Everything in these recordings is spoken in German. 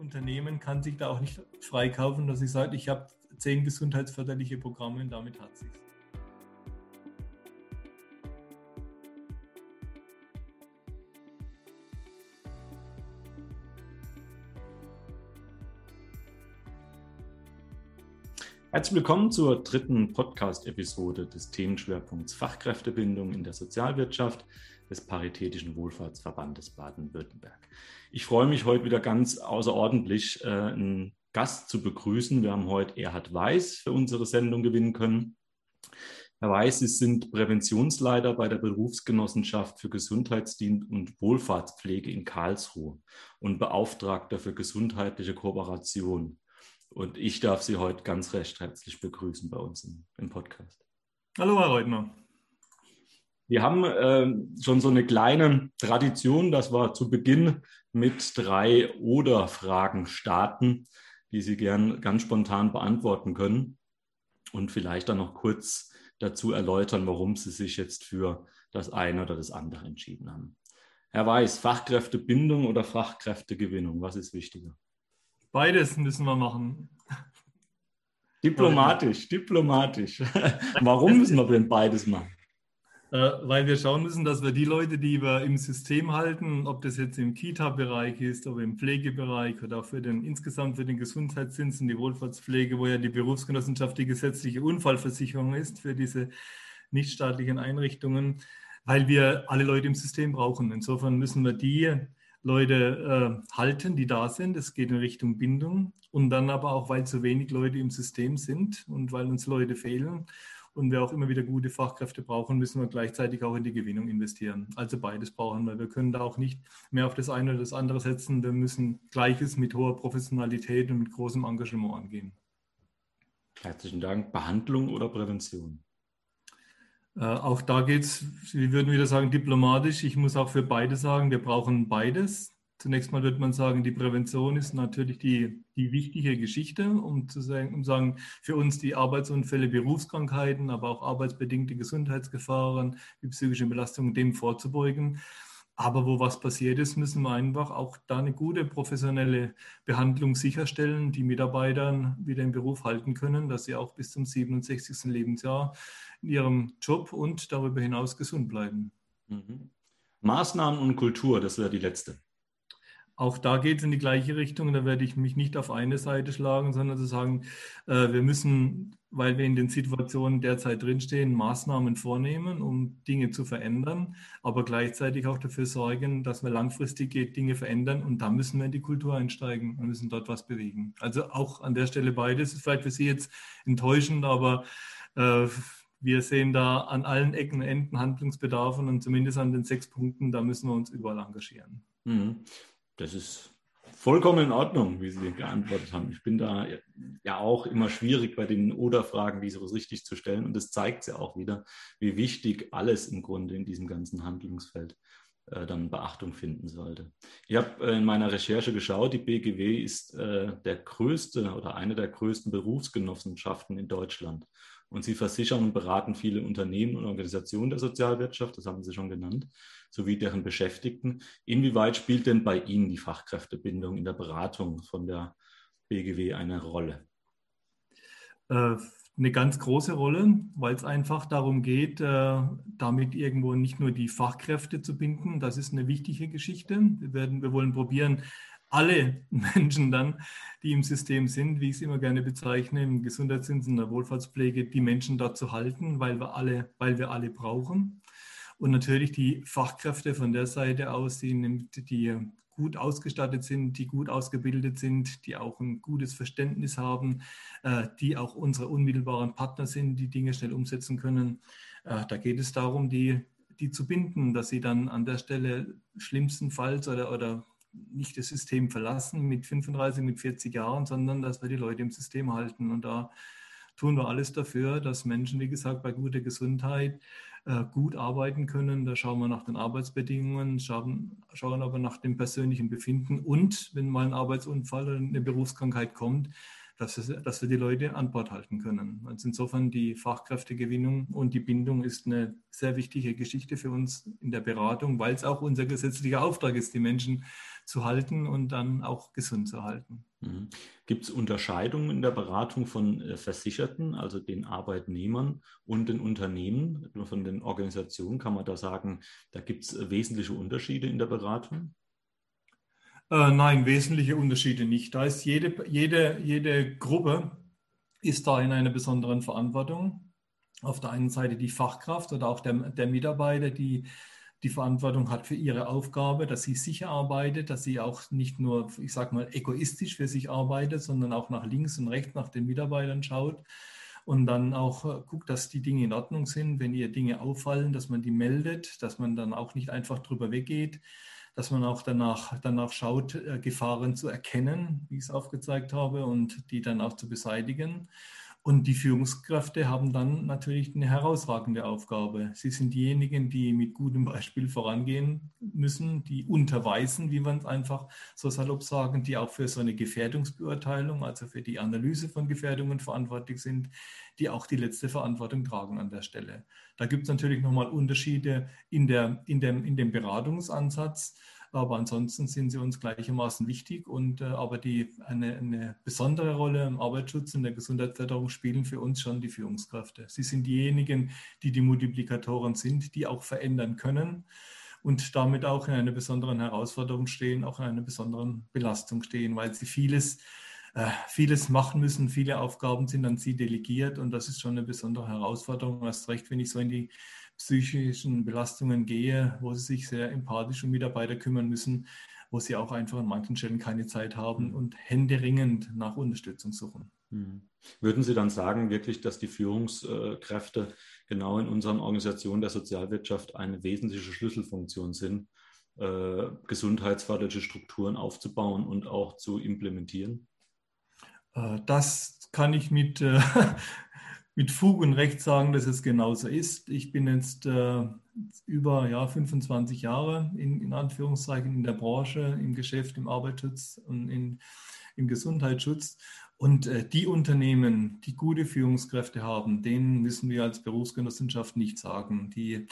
Unternehmen kann sich da auch nicht freikaufen, dass ich sage, ich habe zehn gesundheitsförderliche Programme und damit hat sich's. Herzlich willkommen zur dritten Podcast-Episode des Themenschwerpunkts Fachkräftebindung in der Sozialwirtschaft des Paritätischen Wohlfahrtsverbandes Baden-Württemberg. Ich freue mich heute wieder ganz außerordentlich, äh, einen Gast zu begrüßen. Wir haben heute Erhard Weiß für unsere Sendung gewinnen können. Herr Weiß, Sie sind Präventionsleiter bei der Berufsgenossenschaft für Gesundheitsdienst und Wohlfahrtspflege in Karlsruhe und Beauftragter für gesundheitliche Kooperation. Und ich darf Sie heute ganz recht herzlich begrüßen bei uns im, im Podcast. Hallo, Herr Reutner. Wir haben äh, schon so eine kleine Tradition, dass wir zu Beginn mit drei Oder-Fragen starten, die Sie gern ganz spontan beantworten können und vielleicht dann noch kurz dazu erläutern, warum Sie sich jetzt für das eine oder das andere entschieden haben. Herr Weiß, Fachkräftebindung oder Fachkräftegewinnung, was ist wichtiger? Beides müssen wir machen. Diplomatisch, diplomatisch. Warum müssen wir denn beides machen? Äh, weil wir schauen müssen, dass wir die Leute, die wir im System halten, ob das jetzt im Kita-Bereich ist, ob im Pflegebereich oder auch für den insgesamt für den Gesundheitsdienst und die Wohlfahrtspflege, wo ja die Berufsgenossenschaft die gesetzliche Unfallversicherung ist für diese nichtstaatlichen Einrichtungen, weil wir alle Leute im System brauchen. Insofern müssen wir die Leute äh, halten, die da sind. Es geht in Richtung Bindung. Und dann aber auch, weil zu wenig Leute im System sind und weil uns Leute fehlen und wir auch immer wieder gute Fachkräfte brauchen, müssen wir gleichzeitig auch in die Gewinnung investieren. Also beides brauchen wir. Wir können da auch nicht mehr auf das eine oder das andere setzen. Wir müssen Gleiches mit hoher Professionalität und mit großem Engagement angehen. Herzlichen Dank. Behandlung oder Prävention? Äh, auch da geht es, wir würden wieder sagen, diplomatisch. Ich muss auch für beide sagen, wir brauchen beides. Zunächst mal würde man sagen, die Prävention ist natürlich die, die wichtige Geschichte, um zu sagen, um sagen, für uns die Arbeitsunfälle, Berufskrankheiten, aber auch arbeitsbedingte Gesundheitsgefahren, wie psychische Belastungen, dem vorzubeugen. Aber wo was passiert ist, müssen wir einfach auch da eine gute professionelle Behandlung sicherstellen, die Mitarbeiter wieder im Beruf halten können, dass sie auch bis zum 67. Lebensjahr in ihrem Job und darüber hinaus gesund bleiben. Mhm. Maßnahmen und Kultur, das wäre die letzte. Auch da geht es in die gleiche Richtung. Da werde ich mich nicht auf eine Seite schlagen, sondern zu sagen, äh, wir müssen, weil wir in den Situationen derzeit drinstehen, Maßnahmen vornehmen, um Dinge zu verändern, aber gleichzeitig auch dafür sorgen, dass wir langfristig Dinge verändern. Und da müssen wir in die Kultur einsteigen und müssen dort was bewegen. Also auch an der Stelle beides. Ist vielleicht für Sie jetzt enttäuschend, aber äh, wir sehen da an allen Ecken, Enden Handlungsbedarf und zumindest an den sechs Punkten, da müssen wir uns überall engagieren. Mhm. Das ist vollkommen in Ordnung, wie Sie geantwortet haben. Ich bin da ja auch immer schwierig bei den Oder-Fragen, die so richtig zu stellen. Und das zeigt ja auch wieder, wie wichtig alles im Grunde in diesem ganzen Handlungsfeld äh, dann Beachtung finden sollte. Ich habe äh, in meiner Recherche geschaut, die BGW ist äh, der größte oder eine der größten Berufsgenossenschaften in Deutschland. Und sie versichern und beraten viele Unternehmen und Organisationen der Sozialwirtschaft, das haben Sie schon genannt, sowie deren Beschäftigten. Inwieweit spielt denn bei Ihnen die Fachkräftebindung in der Beratung von der BGW eine Rolle? Äh, eine ganz große Rolle, weil es einfach darum geht, äh, damit irgendwo nicht nur die Fachkräfte zu binden. Das ist eine wichtige Geschichte. Wir, werden, wir wollen probieren, alle Menschen dann, die im System sind, wie ich es immer gerne bezeichne, im Gesundheitsdienst, in der Wohlfahrtspflege, die Menschen dort zu halten, weil wir alle, weil wir alle brauchen. Und natürlich die Fachkräfte von der Seite aus, die, die gut ausgestattet sind, die gut ausgebildet sind, die auch ein gutes Verständnis haben, äh, die auch unsere unmittelbaren Partner sind, die Dinge schnell umsetzen können. Äh, da geht es darum, die, die zu binden, dass sie dann an der Stelle schlimmstenfalls oder, oder nicht das System verlassen mit 35, mit 40 Jahren, sondern dass wir die Leute im System halten. Und da tun wir alles dafür, dass Menschen, wie gesagt, bei guter Gesundheit äh, gut arbeiten können. Da schauen wir nach den Arbeitsbedingungen, schauen, schauen aber nach dem persönlichen Befinden. Und wenn mal ein Arbeitsunfall oder eine Berufskrankheit kommt, dass, es, dass wir die Leute an Bord halten können. Also insofern die Fachkräftegewinnung und die Bindung ist eine sehr wichtige Geschichte für uns in der Beratung, weil es auch unser gesetzlicher Auftrag ist, die Menschen zu halten und dann auch gesund zu halten. Mhm. Gibt es Unterscheidungen in der Beratung von äh, Versicherten, also den Arbeitnehmern und den Unternehmen, von den Organisationen? Kann man da sagen, da gibt es wesentliche Unterschiede in der Beratung? Äh, nein, wesentliche Unterschiede nicht. Da ist jede, jede, jede Gruppe ist da in einer besonderen Verantwortung. Auf der einen Seite die Fachkraft oder auch der, der Mitarbeiter, die die Verantwortung hat für ihre Aufgabe, dass sie sicher arbeitet, dass sie auch nicht nur, ich sage mal, egoistisch für sich arbeitet, sondern auch nach links und rechts nach den Mitarbeitern schaut und dann auch äh, guckt, dass die Dinge in Ordnung sind, wenn ihr Dinge auffallen, dass man die meldet, dass man dann auch nicht einfach drüber weggeht, dass man auch danach, danach schaut, äh, Gefahren zu erkennen, wie ich es aufgezeigt habe, und die dann auch zu beseitigen. Und die Führungskräfte haben dann natürlich eine herausragende Aufgabe. Sie sind diejenigen, die mit gutem Beispiel vorangehen müssen, die unterweisen, wie man es einfach so salopp sagen, die auch für so eine Gefährdungsbeurteilung, also für die Analyse von Gefährdungen verantwortlich sind, die auch die letzte Verantwortung tragen an der Stelle. Da gibt es natürlich nochmal Unterschiede in, der, in, dem, in dem Beratungsansatz. Aber ansonsten sind sie uns gleichermaßen wichtig und äh, aber die eine, eine besondere Rolle im Arbeitsschutz und der Gesundheitsförderung spielen für uns schon die Führungskräfte. Sie sind diejenigen, die die Multiplikatoren sind, die auch verändern können und damit auch in einer besonderen Herausforderung stehen, auch in einer besonderen Belastung stehen, weil sie vieles äh, vieles machen müssen, viele Aufgaben sind an sie delegiert und das ist schon eine besondere Herausforderung. Erst recht, wenn ich so in die psychischen Belastungen gehe, wo sie sich sehr empathisch um Mitarbeiter kümmern müssen, wo sie auch einfach an manchen Stellen keine Zeit haben mhm. und händeringend nach Unterstützung suchen. Mhm. Würden Sie dann sagen, wirklich, dass die Führungskräfte genau in unseren Organisationen der Sozialwirtschaft eine wesentliche Schlüsselfunktion sind, äh, gesundheitsförderliche Strukturen aufzubauen und auch zu implementieren? Äh, das kann ich mit äh, mit Fug und Recht sagen, dass es genauso ist. Ich bin jetzt äh, über ja, 25 Jahre in, in, Anführungszeichen in der Branche, im Geschäft, im Arbeitsschutz und in, im Gesundheitsschutz. Und äh, die Unternehmen, die gute Führungskräfte haben, denen müssen wir als Berufsgenossenschaft nicht sagen. Die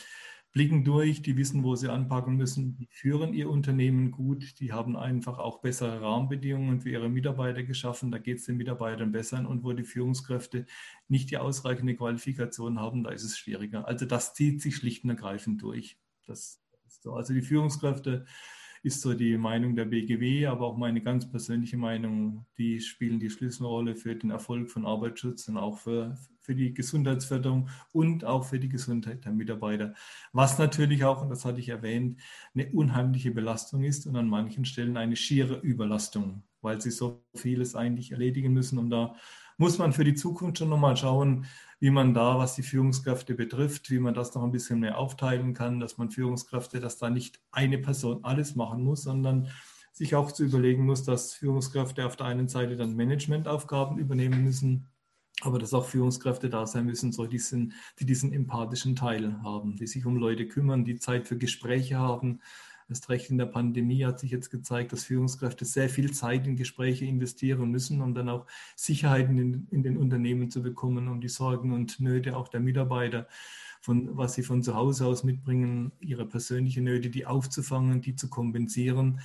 blicken durch, die wissen, wo sie anpacken müssen, die führen ihr Unternehmen gut, die haben einfach auch bessere Rahmenbedingungen für ihre Mitarbeiter geschaffen, da geht es den Mitarbeitern besser und wo die Führungskräfte nicht die ausreichende Qualifikation haben, da ist es schwieriger. Also das zieht sich schlicht und ergreifend durch. Das so. Also die Führungskräfte ist so die Meinung der BGW, aber auch meine ganz persönliche Meinung, die spielen die Schlüsselrolle für den Erfolg von Arbeitsschutz und auch für, für die Gesundheitsförderung und auch für die Gesundheit der Mitarbeiter. Was natürlich auch, und das hatte ich erwähnt, eine unheimliche Belastung ist und an manchen Stellen eine schiere Überlastung, weil sie so vieles eigentlich erledigen müssen. Und da muss man für die Zukunft schon nochmal schauen, wie man da, was die Führungskräfte betrifft, wie man das noch ein bisschen mehr aufteilen kann, dass man Führungskräfte, dass da nicht eine Person alles machen muss, sondern sich auch zu überlegen muss, dass Führungskräfte auf der einen Seite dann Managementaufgaben übernehmen müssen, aber dass auch Führungskräfte da sein müssen, so diesen, die diesen empathischen Teil haben, die sich um Leute kümmern, die Zeit für Gespräche haben, Erst recht in der Pandemie hat sich jetzt gezeigt, dass Führungskräfte sehr viel Zeit in Gespräche investieren müssen, um dann auch Sicherheit in den, in den Unternehmen zu bekommen, um die Sorgen und Nöte auch der Mitarbeiter, von was sie von zu Hause aus mitbringen, ihre persönlichen Nöte, die aufzufangen, die zu kompensieren.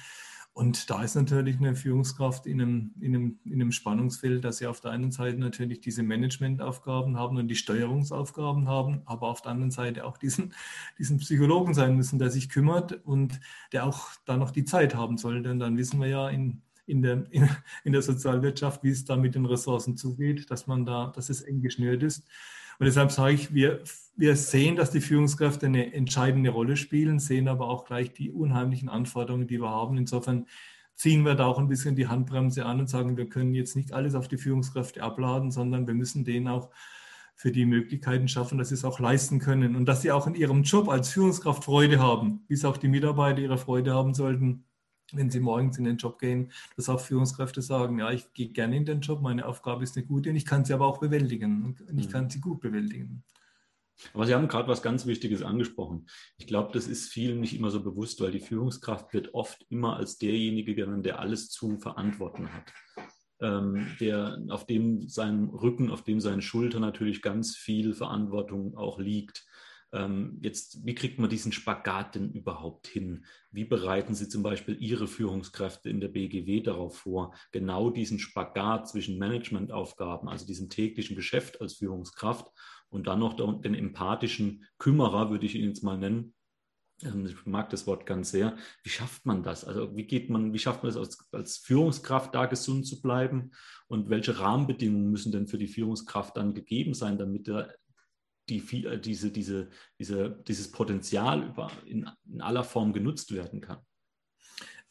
Und da ist natürlich eine Führungskraft in einem, in, einem, in einem Spannungsfeld, dass sie auf der einen Seite natürlich diese Managementaufgaben haben und die Steuerungsaufgaben haben, aber auf der anderen Seite auch diesen, diesen Psychologen sein müssen, der sich kümmert und der auch da noch die Zeit haben sollte. Und dann wissen wir ja in, in, der, in, in der Sozialwirtschaft, wie es da mit den Ressourcen zugeht, dass man da, dass es eng geschnürt ist. Und deshalb sage ich, wir, wir sehen, dass die Führungskräfte eine entscheidende Rolle spielen, sehen aber auch gleich die unheimlichen Anforderungen, die wir haben. Insofern ziehen wir da auch ein bisschen die Handbremse an und sagen, wir können jetzt nicht alles auf die Führungskräfte abladen, sondern wir müssen denen auch für die Möglichkeiten schaffen, dass sie es auch leisten können und dass sie auch in ihrem Job als Führungskraft Freude haben, wie es auch die Mitarbeiter ihre Freude haben sollten, wenn sie morgens in den Job gehen, dass auch Führungskräfte sagen, ja, ich gehe gerne in den Job, meine Aufgabe ist eine gute und ich kann sie aber auch bewältigen und ich mhm. kann sie gut bewältigen. Aber Sie haben gerade was ganz Wichtiges angesprochen. Ich glaube, das ist vielen nicht immer so bewusst, weil die Führungskraft wird oft immer als derjenige genannt, der alles zu verantworten hat. ähm, der, auf dem seinem Rücken, auf dem seinen Schultern natürlich ganz viel Verantwortung auch liegt. Ähm, jetzt, wie kriegt man diesen Spagat denn überhaupt hin? Wie bereiten Sie zum Beispiel Ihre Führungskräfte in der BGW darauf vor, genau diesen Spagat zwischen Managementaufgaben, also diesem täglichen Geschäft als Führungskraft und dann noch den empathischen Kümmerer, würde ich ihn jetzt mal nennen, ähm, ich mag das Wort ganz sehr. Wie schafft man das? Also wie geht man, wie schafft man es als, als, Führungskraft da gesund zu bleiben? Und welche Rahmenbedingungen müssen denn für die Führungskraft dann gegeben sein, damit er die, äh, diese, diese, diese, dieses Potenzial über, in, in aller Form genutzt werden kann?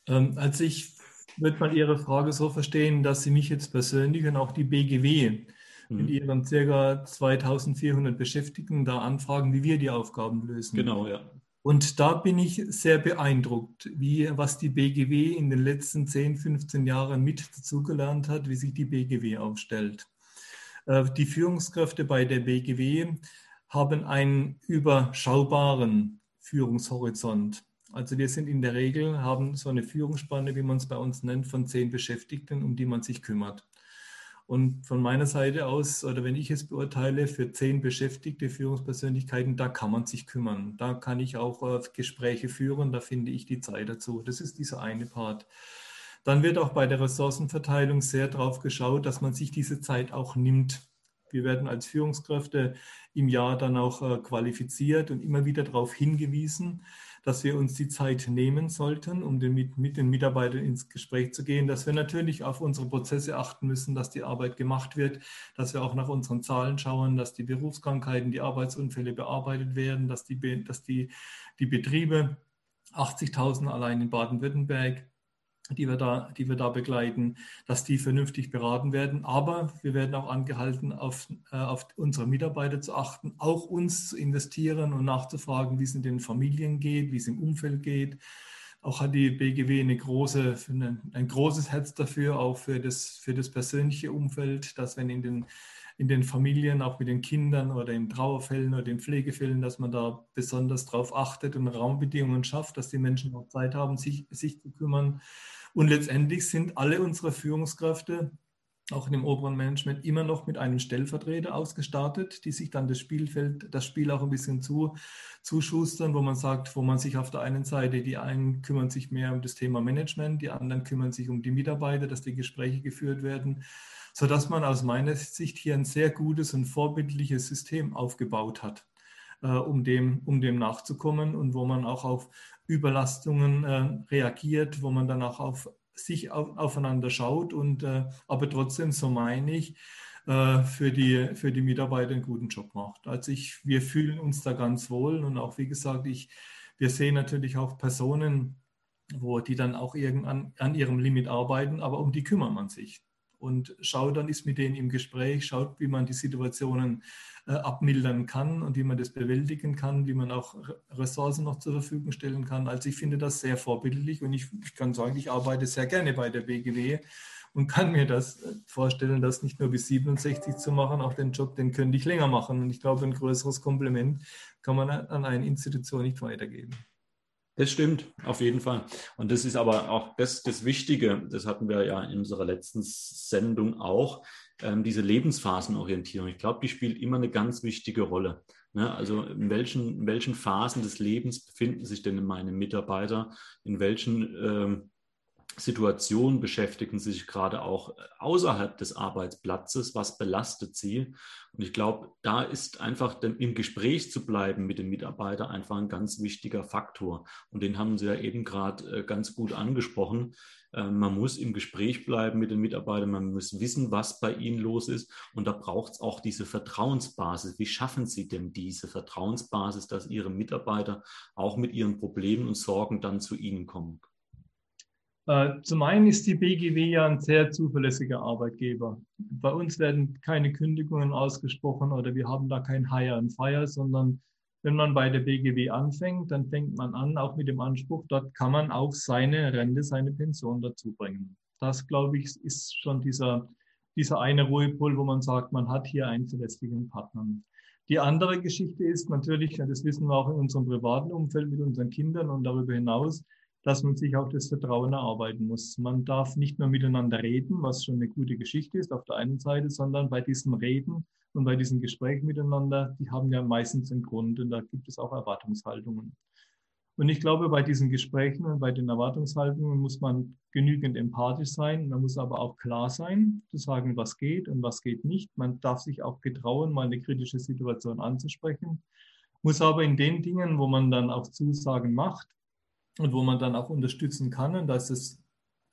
Also ich würde mal Ihre Frage so verstehen, dass Sie mich jetzt persönlich und auch die BGW mhm. mit ihren ca. 2400 Beschäftigten da anfragen, wie wir die Aufgaben lösen. Genau, ja. Und da bin ich sehr beeindruckt, wie, was die BGW in den letzten 10, 15 Jahren mit dazugelernt hat, wie sich die BGW aufstellt. Äh, die Führungskräfte bei der BGW haben einen überschaubaren Führungshorizont. Also wir sind in der Regel, haben so eine Führungsspanne, wie man es bei uns nennt, von zehn Beschäftigten, um die man sich kümmert. Und von meiner Seite aus, oder wenn ich es beurteile, für zehn beschäftigte Führungspersönlichkeiten, da kann man sich kümmern. Da kann ich auch äh, Gespräche führen, da finde ich die Zeit dazu. Das ist dieser eine Part. Dann wird auch bei der Ressourcenverteilung sehr darauf geschaut, dass man sich diese Zeit auch nimmt. Wir werden als Führungskräfte im Jahr dann auch äh, qualifiziert und immer wieder darauf hingewiesen, dass wir uns die Zeit nehmen sollten, um den, mit den Mitarbeitern ins Gespräch zu gehen, dass wir natürlich auf unsere Prozesse achten müssen, dass die Arbeit gemacht wird, dass wir auch nach unseren Zahlen schauen, dass die Berufskrankheiten, die Arbeitsunfälle bearbeitet werden, dass die, dass die, die Betriebe 80.000 allein in Baden-Württemberg die wir, da, die wir da begleiten, dass die vernünftig beraten werden. Aber wir werden auch angehalten, auf, äh, auf unsere Mitarbeiter zu achten, auch uns zu investieren und nachzufragen, wie es in den Familien geht, wie es im Umfeld geht. Auch hat die BGW eine große, eine, ein großes Herz dafür, auch für das, für das persönliche Umfeld, dass wenn in den, in den Familien, auch mit den Kindern oder in Trauerfällen oder in Pflegefällen, dass man da besonders darauf achtet und Raumbedingungen schafft, dass die Menschen auch Zeit haben, sich, sich zu kümmern. Und letztendlich sind alle unsere Führungskräfte auch in dem oberen Management immer noch mit einem Stellvertreter ausgestattet, die sich dann das Spielfeld, das Spiel auch ein bisschen zu, zuschustern, wo man sagt, wo man sich auf der einen Seite, die einen kümmern sich mehr um das Thema Management, die anderen kümmern sich um die Mitarbeiter, dass die Gespräche geführt werden, sodass man aus meiner Sicht hier ein sehr gutes und vorbildliches System aufgebaut hat, äh, um, dem, um dem nachzukommen und wo man auch auf Überlastungen äh, reagiert, wo man dann auch auf sich auf, aufeinander schaut und äh, aber trotzdem, so meine ich, äh, für, die, für die Mitarbeiter einen guten Job macht. Also ich, wir fühlen uns da ganz wohl und auch wie gesagt, ich, wir sehen natürlich auch Personen, wo die dann auch irgendwann an ihrem Limit arbeiten, aber um die kümmert man sich und schaut dann, ist mit denen im Gespräch, schaut, wie man die Situationen äh, abmildern kann und wie man das bewältigen kann, wie man auch Ressourcen noch zur Verfügung stellen kann. Also ich finde das sehr vorbildlich und ich, ich kann sagen, ich arbeite sehr gerne bei der BGW und kann mir das äh, vorstellen, das nicht nur bis 67 zu machen, auch den Job, den könnte ich länger machen. Und ich glaube, ein größeres Kompliment kann man an eine Institution nicht weitergeben. Das stimmt, auf jeden Fall. Und das ist aber auch das, das Wichtige, das hatten wir ja in unserer letzten Sendung auch, ähm, diese Lebensphasenorientierung. Ich glaube, die spielt immer eine ganz wichtige Rolle. Ne? Also in welchen, in welchen Phasen des Lebens befinden sich denn meine Mitarbeiter? In welchen ähm, Situationen beschäftigen sich gerade auch außerhalb des Arbeitsplatzes, was belastet sie. Und ich glaube, da ist einfach im Gespräch zu bleiben mit dem Mitarbeiter einfach ein ganz wichtiger Faktor. Und den haben Sie ja eben gerade äh, ganz gut angesprochen. Ähm, man muss im Gespräch bleiben mit den Mitarbeitern, man muss wissen, was bei ihnen los ist. Und da braucht es auch diese Vertrauensbasis. Wie schaffen Sie denn diese Vertrauensbasis, dass Ihre Mitarbeiter auch mit ihren Problemen und Sorgen dann zu Ihnen kommen? Äh, zum einen ist die BGW ja ein sehr zuverlässiger Arbeitgeber. Bei uns werden keine Kündigungen ausgesprochen oder wir haben da kein Hire and Fire, sondern wenn man bei der BGW anfängt, dann fängt man an, auch mit dem Anspruch, dort kann man auch seine Rente, seine Pension dazu bringen. Das, glaube ich, ist schon dieser, dieser eine Ruhepol, wo man sagt, man hat hier einen verlässlichen Partner. Die andere Geschichte ist natürlich, das wissen wir auch in unserem privaten Umfeld mit unseren Kindern und darüber hinaus, dass man sich auch das Vertrauen erarbeiten muss. Man darf nicht nur miteinander reden, was schon eine gute Geschichte ist auf der einen Seite, sondern bei diesem Reden und bei diesen Gesprächen miteinander, die haben ja meistens einen Grund und da gibt es auch Erwartungshaltungen. Und ich glaube, bei diesen Gesprächen und bei den Erwartungshaltungen muss man genügend empathisch sein. Man muss aber auch klar sein, zu sagen, was geht und was geht nicht. Man darf sich auch getrauen, mal eine kritische Situation anzusprechen. Muss aber in den Dingen, wo man dann auch Zusagen macht und wo man dann auch unterstützen kann, und das ist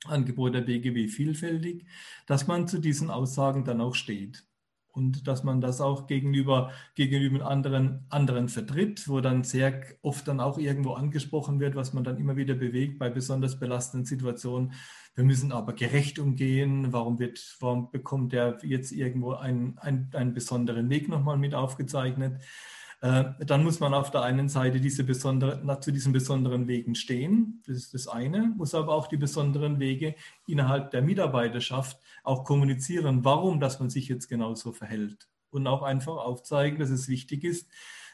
das Angebot der BGW vielfältig, dass man zu diesen Aussagen dann auch steht und dass man das auch gegenüber, gegenüber anderen, anderen vertritt, wo dann sehr oft dann auch irgendwo angesprochen wird, was man dann immer wieder bewegt bei besonders belastenden Situationen. Wir müssen aber gerecht umgehen. Warum, wird, warum bekommt der jetzt irgendwo einen, einen, einen besonderen Weg nochmal mit aufgezeichnet? Äh, dann muss man auf der einen Seite diese besondere, zu diesen besonderen Wegen stehen. Das ist das eine. Muss aber auch die besonderen Wege innerhalb der Mitarbeiterschaft auch kommunizieren, warum dass man sich jetzt genauso verhält. Und auch einfach aufzeigen, dass es wichtig ist,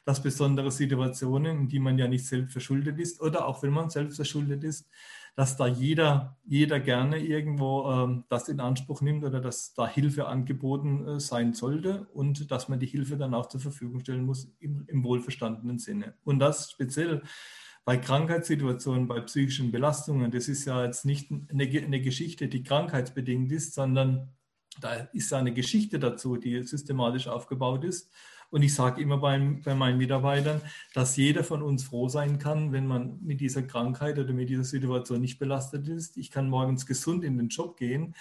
dass besondere Situationen, in die man ja nicht selbst verschuldet ist oder auch wenn man selbst verschuldet ist, dass da jeder, jeder gerne irgendwo ähm, das in Anspruch nimmt oder dass da Hilfe angeboten äh, sein sollte und dass man die Hilfe dann auch zur Verfügung stellen muss im, im wohlverstandenen Sinne. Und das speziell bei Krankheitssituationen, bei psychischen Belastungen, das ist ja jetzt nicht eine, eine Geschichte, die krankheitsbedingt ist, sondern da ist ja eine Geschichte dazu, die systematisch aufgebaut ist. Und ich sage immer bei, bei meinen Mitarbeitern, dass jeder von uns froh sein kann, wenn man mit dieser Krankheit oder mit dieser Situation nicht belastet ist. Ich kann morgens gesund in den Job gehen,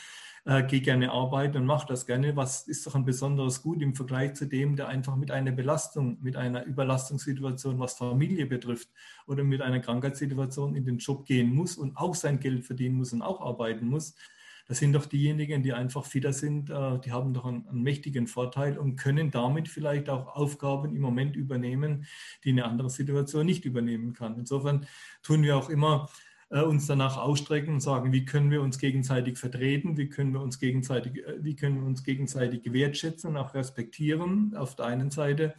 äh, gehe gerne arbeiten und mache das gerne. Was ist doch ein besonderes Gut im Vergleich zu dem, der einfach mit einer Belastung, mit einer Überlastungssituation, was Familie betrifft, oder mit einer Krankheitssituation in den Job gehen muss und auch sein Geld verdienen muss und auch arbeiten muss das sind doch diejenigen, die einfach fitter sind, äh, die haben doch einen, einen, mächtigen Vorteil und können damit vielleicht auch Aufgaben im Moment übernehmen, die eine andere Situation nicht übernehmen kann. Insofern tun wir auch immer äh, uns danach ausstrecken und sagen, wie können wir uns gegenseitig vertreten, wie können wir uns gegenseitig, äh, wie können wir uns gegenseitig wertschätzen und auch respektieren auf der einen Seite.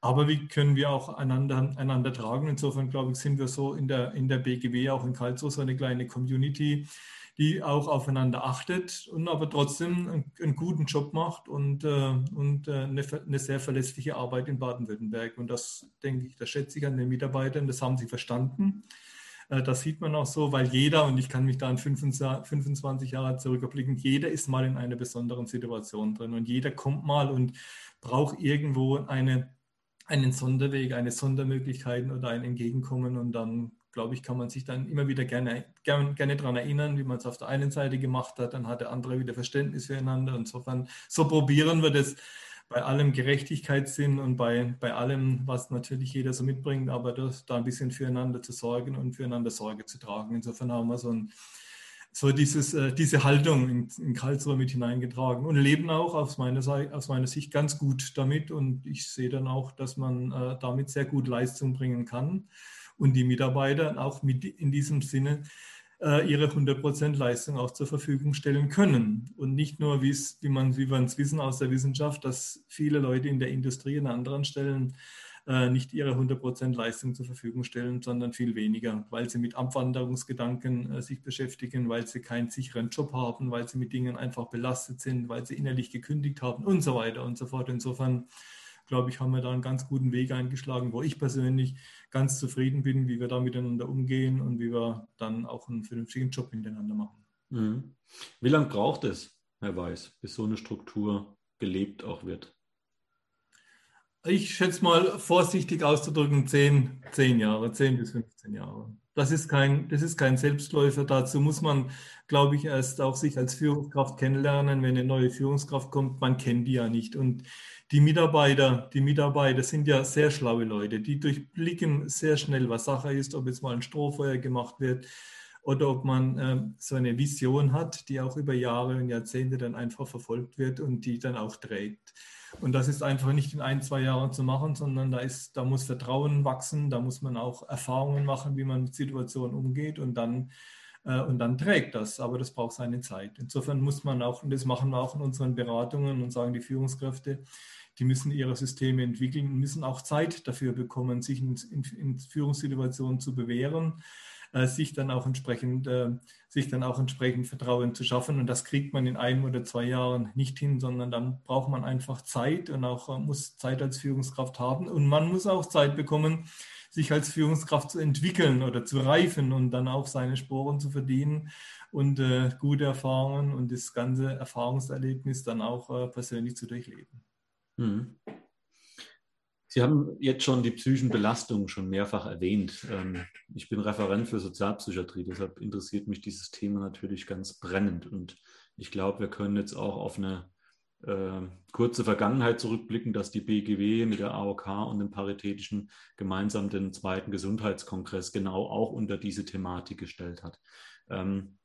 Aber wie können wir auch einander, einander tragen? Insofern, glaube ich, sind wir so in der, in der BGW, auch in Karlsruhe, so eine kleine Community, die auch aufeinander achtet und aber trotzdem einen, einen guten Job macht und, äh, und äh, eine, eine, sehr verlässliche Arbeit in Baden-Württemberg. Und das denke ich, das schätze ich an den Mitarbeitern, das haben sie verstanden. Äh, das sieht man auch so, weil jeder, und ich kann mich da an 25 Jahre zurückblicken, jeder ist mal in einer besonderen Situation drin und jeder kommt mal und braucht irgendwo eine, einen Sonderweg, eine Sondermöglichkeit oder ein Entgegenkommen und dann glaube ich, kann man sich dann immer wieder gerne, gerne, gerne daran erinnern, wie man es auf der einen Seite gemacht hat. Dann hat der andere wieder Verständnis füreinander. Insofern, so probieren wir das bei allem Gerechtigkeitssinn und bei, bei allem, was natürlich jeder so mitbringt, aber das, da ein bisschen füreinander zu sorgen und füreinander Sorge zu tragen. Insofern haben wir so, ein, so dieses, äh, diese Haltung in, in Karlsruhe mit hineingetragen und leben auch aus meiner, aus meiner Sicht ganz gut damit. Und ich sehe dann auch, dass man äh, damit sehr gut Leistung bringen kann und die Mitarbeiter auch mit in diesem Sinne äh, ihre 100% Leistung auch zur Verfügung stellen können. Und nicht nur, wie man es wissen aus der Wissenschaft, dass viele Leute in der Industrie an anderen Stellen äh, nicht ihre 100% Leistung zur Verfügung stellen, sondern viel weniger, weil sie mit Abwanderungsgedanken äh, sich beschäftigen, weil sie keinen sicheren Job haben, weil sie mit Dingen einfach belastet sind, weil sie innerlich gekündigt haben und so weiter und so fort. Insofern glaube ich, haben wir da einen ganz guten Weg eingeschlagen, wo ich persönlich ganz zufrieden bin, wie wir da miteinander umgehen und wie wir dann auch einen vernünftigen Job miteinander machen. Mhm. Wie lange braucht es, Herr Weiß, bis so eine Struktur gelebt auch wird? Ich schätze mal vorsichtig auszudrücken, zehn, zehn Jahre, zehn bis 15 Jahre. Das ist, kein, das ist kein Selbstläufer. Dazu muss man, glaube ich, erst auch sich als Führungskraft kennenlernen. Wenn eine neue Führungskraft kommt, man kennt die ja nicht. Und die Mitarbeiter, die Mitarbeiter sind ja sehr schlaue Leute, die durchblicken sehr schnell, was Sache ist, ob jetzt mal ein Strohfeuer gemacht wird oder ob man äh, so eine Vision hat, die auch über Jahre und Jahrzehnte dann einfach verfolgt wird und die dann auch trägt. Und das ist einfach nicht in ein, zwei Jahren zu machen, sondern da, ist, da muss Vertrauen wachsen, da muss man auch Erfahrungen machen, wie man mit Situationen umgeht und dann und dann trägt das, aber das braucht seine Zeit. Insofern muss man auch, und das machen wir auch in unseren Beratungen und sagen die Führungskräfte, die müssen ihre Systeme entwickeln, müssen auch Zeit dafür bekommen, sich in, in, in Führungssituationen zu bewähren. äh, sich dann auch entsprechend, äh, sich dann auch entsprechend Vertrauen zu schaffen. Und das kriegt man in einem oder zwei Jahren nicht hin, sondern dann braucht man einfach Zeit und auch äh, muss Zeit als Führungskraft haben. Und man muss auch Zeit bekommen, sich als Führungskraft zu entwickeln oder zu reifen und dann auch seine Sporen zu verdienen und äh, gute Erfahrungen und das ganze Erfahrungserlebnis dann auch äh, persönlich zu durchleben. Mhm. Sie haben jetzt schon die psychischen Belastungen schon mehrfach erwähnt. Ähm, ich bin Referent für Sozialpsychiatrie, deshalb interessiert mich dieses Thema natürlich ganz brennend. Und ich glaube, wir können jetzt auch auf eine äh, kurze Vergangenheit zurückblicken, dass die BGW mit der AOK und dem Paritätischen gemeinsam den zweiten Gesundheitskongress genau auch unter diese Thematik gestellt hat. Ähm,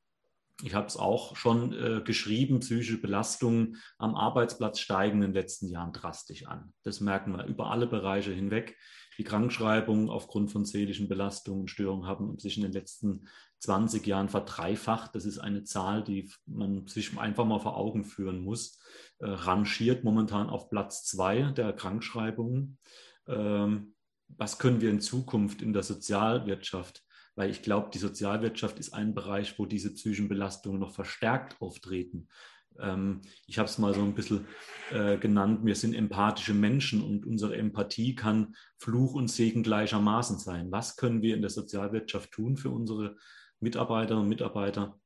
ich habe es auch schon äh, geschrieben, psychische Belastungen am Arbeitsplatz steigen in den letzten Jahren drastisch an. Das merken wir über alle Bereiche hinweg. Die Krankschreibungen aufgrund von seelischen Belastungen und Störungen haben sich in den letzten 20 Jahren verdreifacht. Das ist eine Zahl, die man sich einfach mal vor Augen führen muss. Äh, rangiert momentan auf Platz zwei der Krankschreibungen. Ähm, was können wir in Zukunft in der Sozialwirtschaft weil ich glaube, die Sozialwirtschaft ist ein Bereich, wo diese psychischen Belastungen noch verstärkt auftreten. Ähm, ich habe es mal so ein bisschen äh, genannt, wir sind empathische Menschen und unsere Empathie kann Fluch und Segen gleichermaßen sein. Was können wir in der Sozialwirtschaft tun für unsere Mitarbeiterinnen und Mitarbeiter,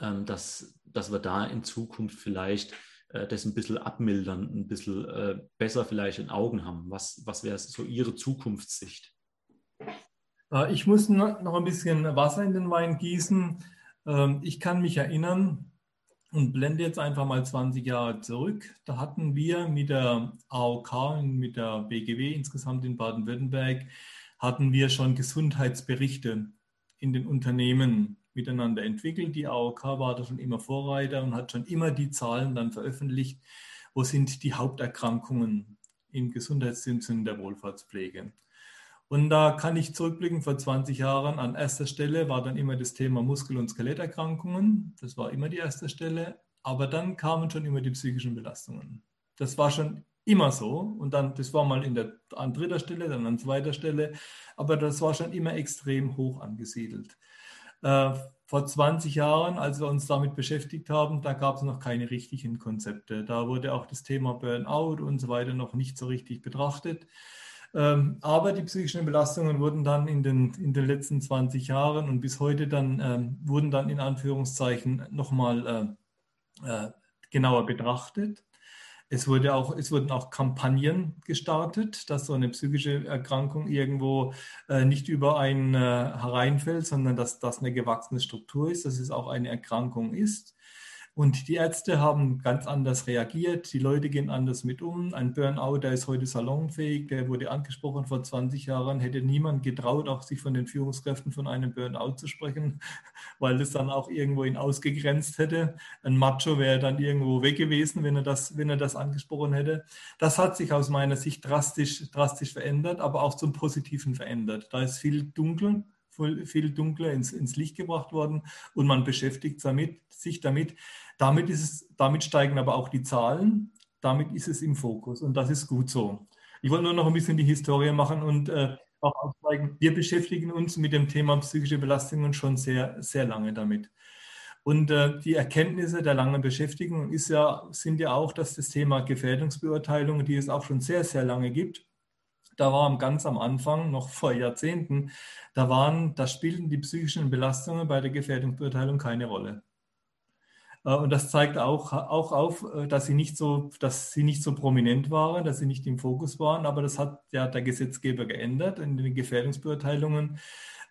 ähm, dass, dass wir da in Zukunft vielleicht äh, das ein bisschen abmildern, ein bisschen äh, besser vielleicht in Augen haben? Was, was wäre so Ihre Zukunftssicht? Äh, ich muss noch ein bisschen Wasser in den Wein gießen. Ähm, ich kann mich erinnern und blende jetzt einfach mal 20 Jahre zurück. Da hatten wir mit der AOK, mit der BGW insgesamt in Baden-Württemberg, hatten wir schon Gesundheitsberichte in den Unternehmen miteinander entwickelt. Die AOK war da schon immer Vorreiter und hat schon immer die Zahlen dann veröffentlicht, wo sind die Haupterkrankungen im Gesundheitssinn der Wohlfahrtspflege. Und da kann ich zurückblicken, vor 20 Jahren an erster Stelle war dann immer das Thema Muskel- und Skeletterkrankungen. Das war immer die erste Stelle. Aber dann kamen schon immer die psychischen Belastungen. Das war schon immer so. Und dann, das war mal in der, an dritter Stelle, dann an zweiter Stelle. Aber das war schon immer extrem hoch angesiedelt. Äh, vor 20 Jahren, als wir uns damit beschäftigt haben, da gab es noch keine richtigen Konzepte. Da wurde auch das Thema Burnout und so weiter noch nicht so richtig betrachtet. Ähm, aber die psychischen Belastungen wurden dann in den, in den letzten 20 Jahren und bis heute dann, ähm, wurden dann in Anführungszeichen nochmal äh, äh, genauer betrachtet. Es, wurde auch, es wurden auch Kampagnen gestartet, dass so eine psychische Erkrankung irgendwo äh, nicht über einen äh, hereinfällt, sondern dass das eine gewachsene Struktur ist, dass es auch eine Erkrankung ist. Und die Ärzte haben ganz anders reagiert, die Leute gehen anders mit um. Ein Burnout, der ist heute salonfähig, der wurde angesprochen vor 20 Jahren, hätte niemand getraut, auch sich von den Führungskräften von einem Burnout zu sprechen, weil das dann auch irgendwo ihn ausgegrenzt hätte. Ein Macho wäre dann irgendwo weg gewesen, wenn er das, wenn er das angesprochen hätte. Das hat sich aus meiner Sicht drastisch, drastisch verändert, aber auch zum Positiven verändert. Da ist viel dunkel viel dunkler ins, ins Licht gebracht worden und man beschäftigt damit, sich damit. Damit, ist es, damit steigen aber auch die Zahlen, damit ist es im Fokus und das ist gut so. Ich wollte nur noch ein bisschen die Historie machen und äh, auch aufzeigen, wir beschäftigen uns mit dem Thema psychische Belastungen schon sehr, sehr lange damit. Und äh, die Erkenntnisse der langen Beschäftigung ist ja, sind ja auch, dass das Thema Gefährdungsbeurteilung, die es auch schon sehr, sehr lange gibt, da war ganz am Anfang, noch vor Jahrzehnten, da waren, da spielten die psychischen Belastungen bei der Gefährdungsbeurteilung keine Rolle. Äh, und das zeigt auch, auch auf, äh, dass sie, nicht so, dass sie nicht so prominent waren, dass sie nicht im Fokus waren. Aber das hat ja der Gesetzgeber geändert. In den Gefährdungsbeurteilungen äh,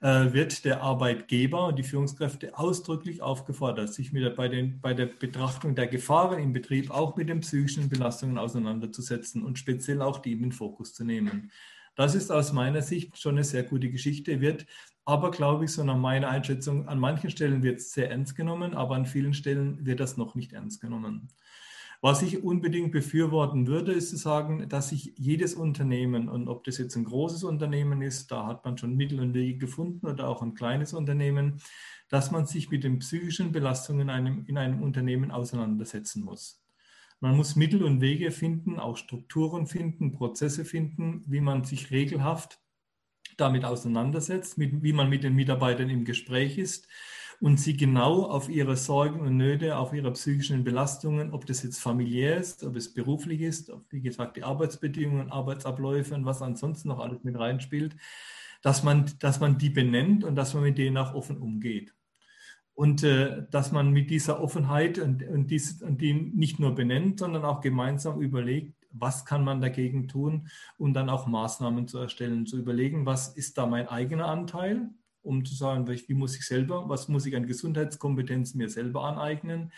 wird der Arbeitgeber und die Führungskräfte ausdrücklich aufgefordert, sich mit der, bei, den, bei der Betrachtung der Gefahren im Betrieb auch mit den psychischen Belastungen auseinanderzusetzen und speziell auch die in den Fokus zu nehmen. Das ist aus meiner Sicht schon eine sehr gute Geschichte, wird aber, glaube ich, so nach meiner Einschätzung, an manchen Stellen wird es sehr ernst genommen, aber an vielen Stellen wird das noch nicht ernst genommen. Was ich unbedingt befürworten würde, ist zu sagen, dass sich jedes Unternehmen, und ob das jetzt ein großes Unternehmen ist, da hat man schon Mittel und Wege gefunden, oder auch ein kleines Unternehmen, dass man sich mit den psychischen Belastungen in einem, in einem Unternehmen auseinandersetzen muss. Man muss Mittel und Wege finden, auch Strukturen finden, Prozesse finden, wie man sich regelhaft damit auseinandersetzt, mit, wie man mit den Mitarbeitern im Gespräch ist und sie genau auf ihre Sorgen und Nöte, auf ihre psychischen Belastungen, ob das jetzt familiär ist, ob es beruflich ist, ob, wie gesagt, die Arbeitsbedingungen, Arbeitsabläufe und was ansonsten noch alles mit reinspielt, dass man, dass man die benennt und dass man mit denen auch offen umgeht. Und äh, dass man mit dieser Offenheit und, und, dies, und die nicht nur benennt, sondern auch gemeinsam überlegt, was kann man dagegen tun und dann auch Maßnahmen zu erstellen, zu überlegen, was ist da mein eigener Anteil, um zu sagen, wie muss ich selber, was muss ich an Gesundheitskompetenzen mir selber aneignen.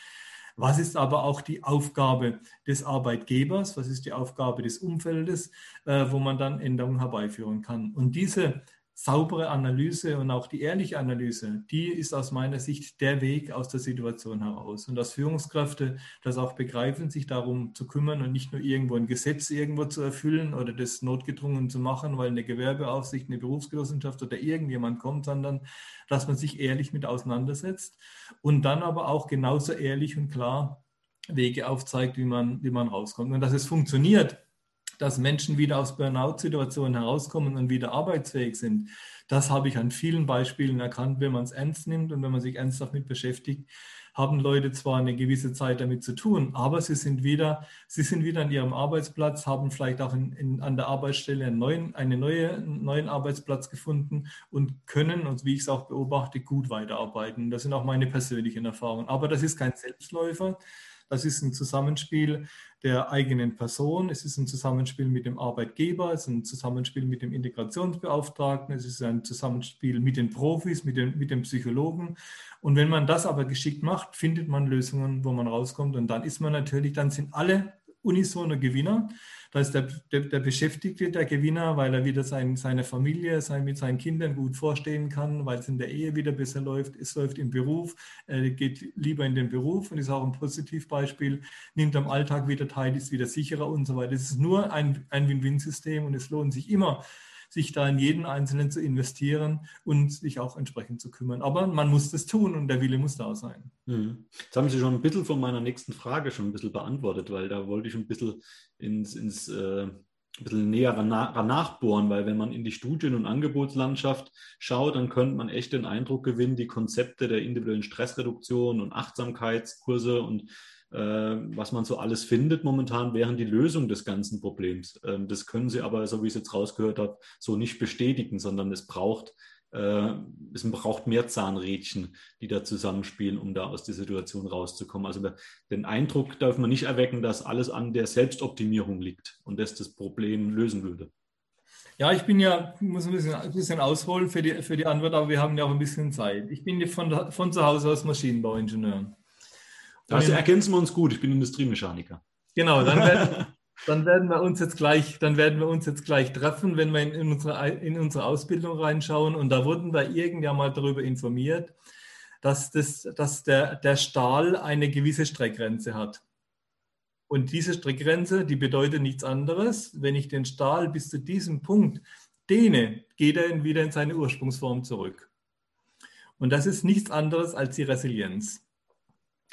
Was ist aber auch die Aufgabe des Arbeitgebers? Was ist die Aufgabe des Umfeldes, äh, wo man dann Änderungen herbeiführen kann? Und diese saubere Analyse und auch die ehrliche Analyse, die ist aus meiner Sicht der Weg aus der Situation heraus. Und dass Führungskräfte das auch begreifen, sich darum zu kümmern und nicht nur irgendwo ein Gesetz irgendwo zu erfüllen oder das notgedrungen zu machen, weil eine Gewerbeaufsicht, eine Berufsgenossenschaft oder irgendjemand kommt, sondern dass man sich ehrlich mit auseinandersetzt und dann aber auch genauso ehrlich und klar Wege aufzeigt, wie man, wie man rauskommt. Und dass es funktioniert, dass Menschen wieder aus Burnout-Situationen herauskommen und wieder arbeitsfähig sind. Das habe ich an vielen Beispielen erkannt, wenn man es ernst nimmt und wenn man sich ernsthaft mit beschäftigt, haben Leute zwar eine gewisse Zeit damit zu tun, aber sie sind wieder, sie sind wieder an ihrem Arbeitsplatz, haben vielleicht auch in, in, an der Arbeitsstelle einen neuen, eine neue, neuen Arbeitsplatz gefunden und können, und wie ich es auch beobachte, gut weiterarbeiten. Das sind auch meine persönlichen Erfahrungen. Aber das ist kein Selbstläufer. Das ist ein Zusammenspiel der eigenen Person, es ist ein Zusammenspiel mit dem Arbeitgeber, es ist ein Zusammenspiel mit dem Integrationsbeauftragten, es ist ein Zusammenspiel mit den Profis, mit den, mit den Psychologen. Und wenn man das aber geschickt macht, findet man Lösungen, wo man rauskommt. Und dann ist man natürlich, dann sind alle unisono Gewinner. Da ist der, der, der, Beschäftigte der Gewinner, weil er wieder sein, seine Familie sein, mit seinen Kindern gut vorstehen kann, weil es in der Ehe wieder besser läuft. Es läuft im Beruf, er geht lieber in den Beruf und ist auch ein Positivbeispiel, nimmt am Alltag wieder teil, ist wieder sicherer und so weiter. Es ist nur ein, ein Win-Win-System und es lohnt sich immer, sich da in jeden Einzelnen zu investieren und sich auch entsprechend zu kümmern. Aber man muss das tun und der Wille muss da sein. Mhm. Jetzt haben Sie schon ein bisschen von meiner nächsten Frage schon ein bisschen beantwortet, weil da wollte ich ein bisschen ins, ins äh, ein bisschen näher nachbohren, weil wenn man in die Studien- und Angebotslandschaft schaut, dann könnte man echt den Eindruck gewinnen, die Konzepte der individuellen Stressreduktion und Achtsamkeitskurse und was man so alles findet momentan, wären die Lösung des ganzen Problems. Ähm, das können Sie aber, so wie ich es jetzt rausgehört habe, so nicht bestätigen, sondern es braucht, äh, es braucht mehr Zahnrädchen, die da zusammenspielen, um da aus der Situation rauszukommen. Also den Eindruck darf man nicht erwecken, dass alles an der Selbstoptimierung liegt und das das Problem lösen würde. Ja, ich bin ja, muss ein bisschen, ein bisschen ausholen für die, für die Antwort, aber wir haben ja auch ein bisschen Zeit. Ich bin von, von zu Hause aus Maschinenbauingenieur. Das ergänzen wir uns gut. Ich bin Industriemechaniker. Genau, dann werden, dann werden wir uns jetzt gleich, dann werden wir uns jetzt gleich treffen, wenn wir in, in, unsere, in unsere Ausbildung reinschauen. Und da wurden wir irgendwann mal darüber informiert, dass, das, dass der, der Stahl eine gewisse Streckgrenze hat. Und diese Streckgrenze, die bedeutet nichts anderes. Wenn ich den Stahl bis zu diesem Punkt dehne, geht er wieder in seine Ursprungsform zurück. Und das ist nichts anderes als die Resilienz.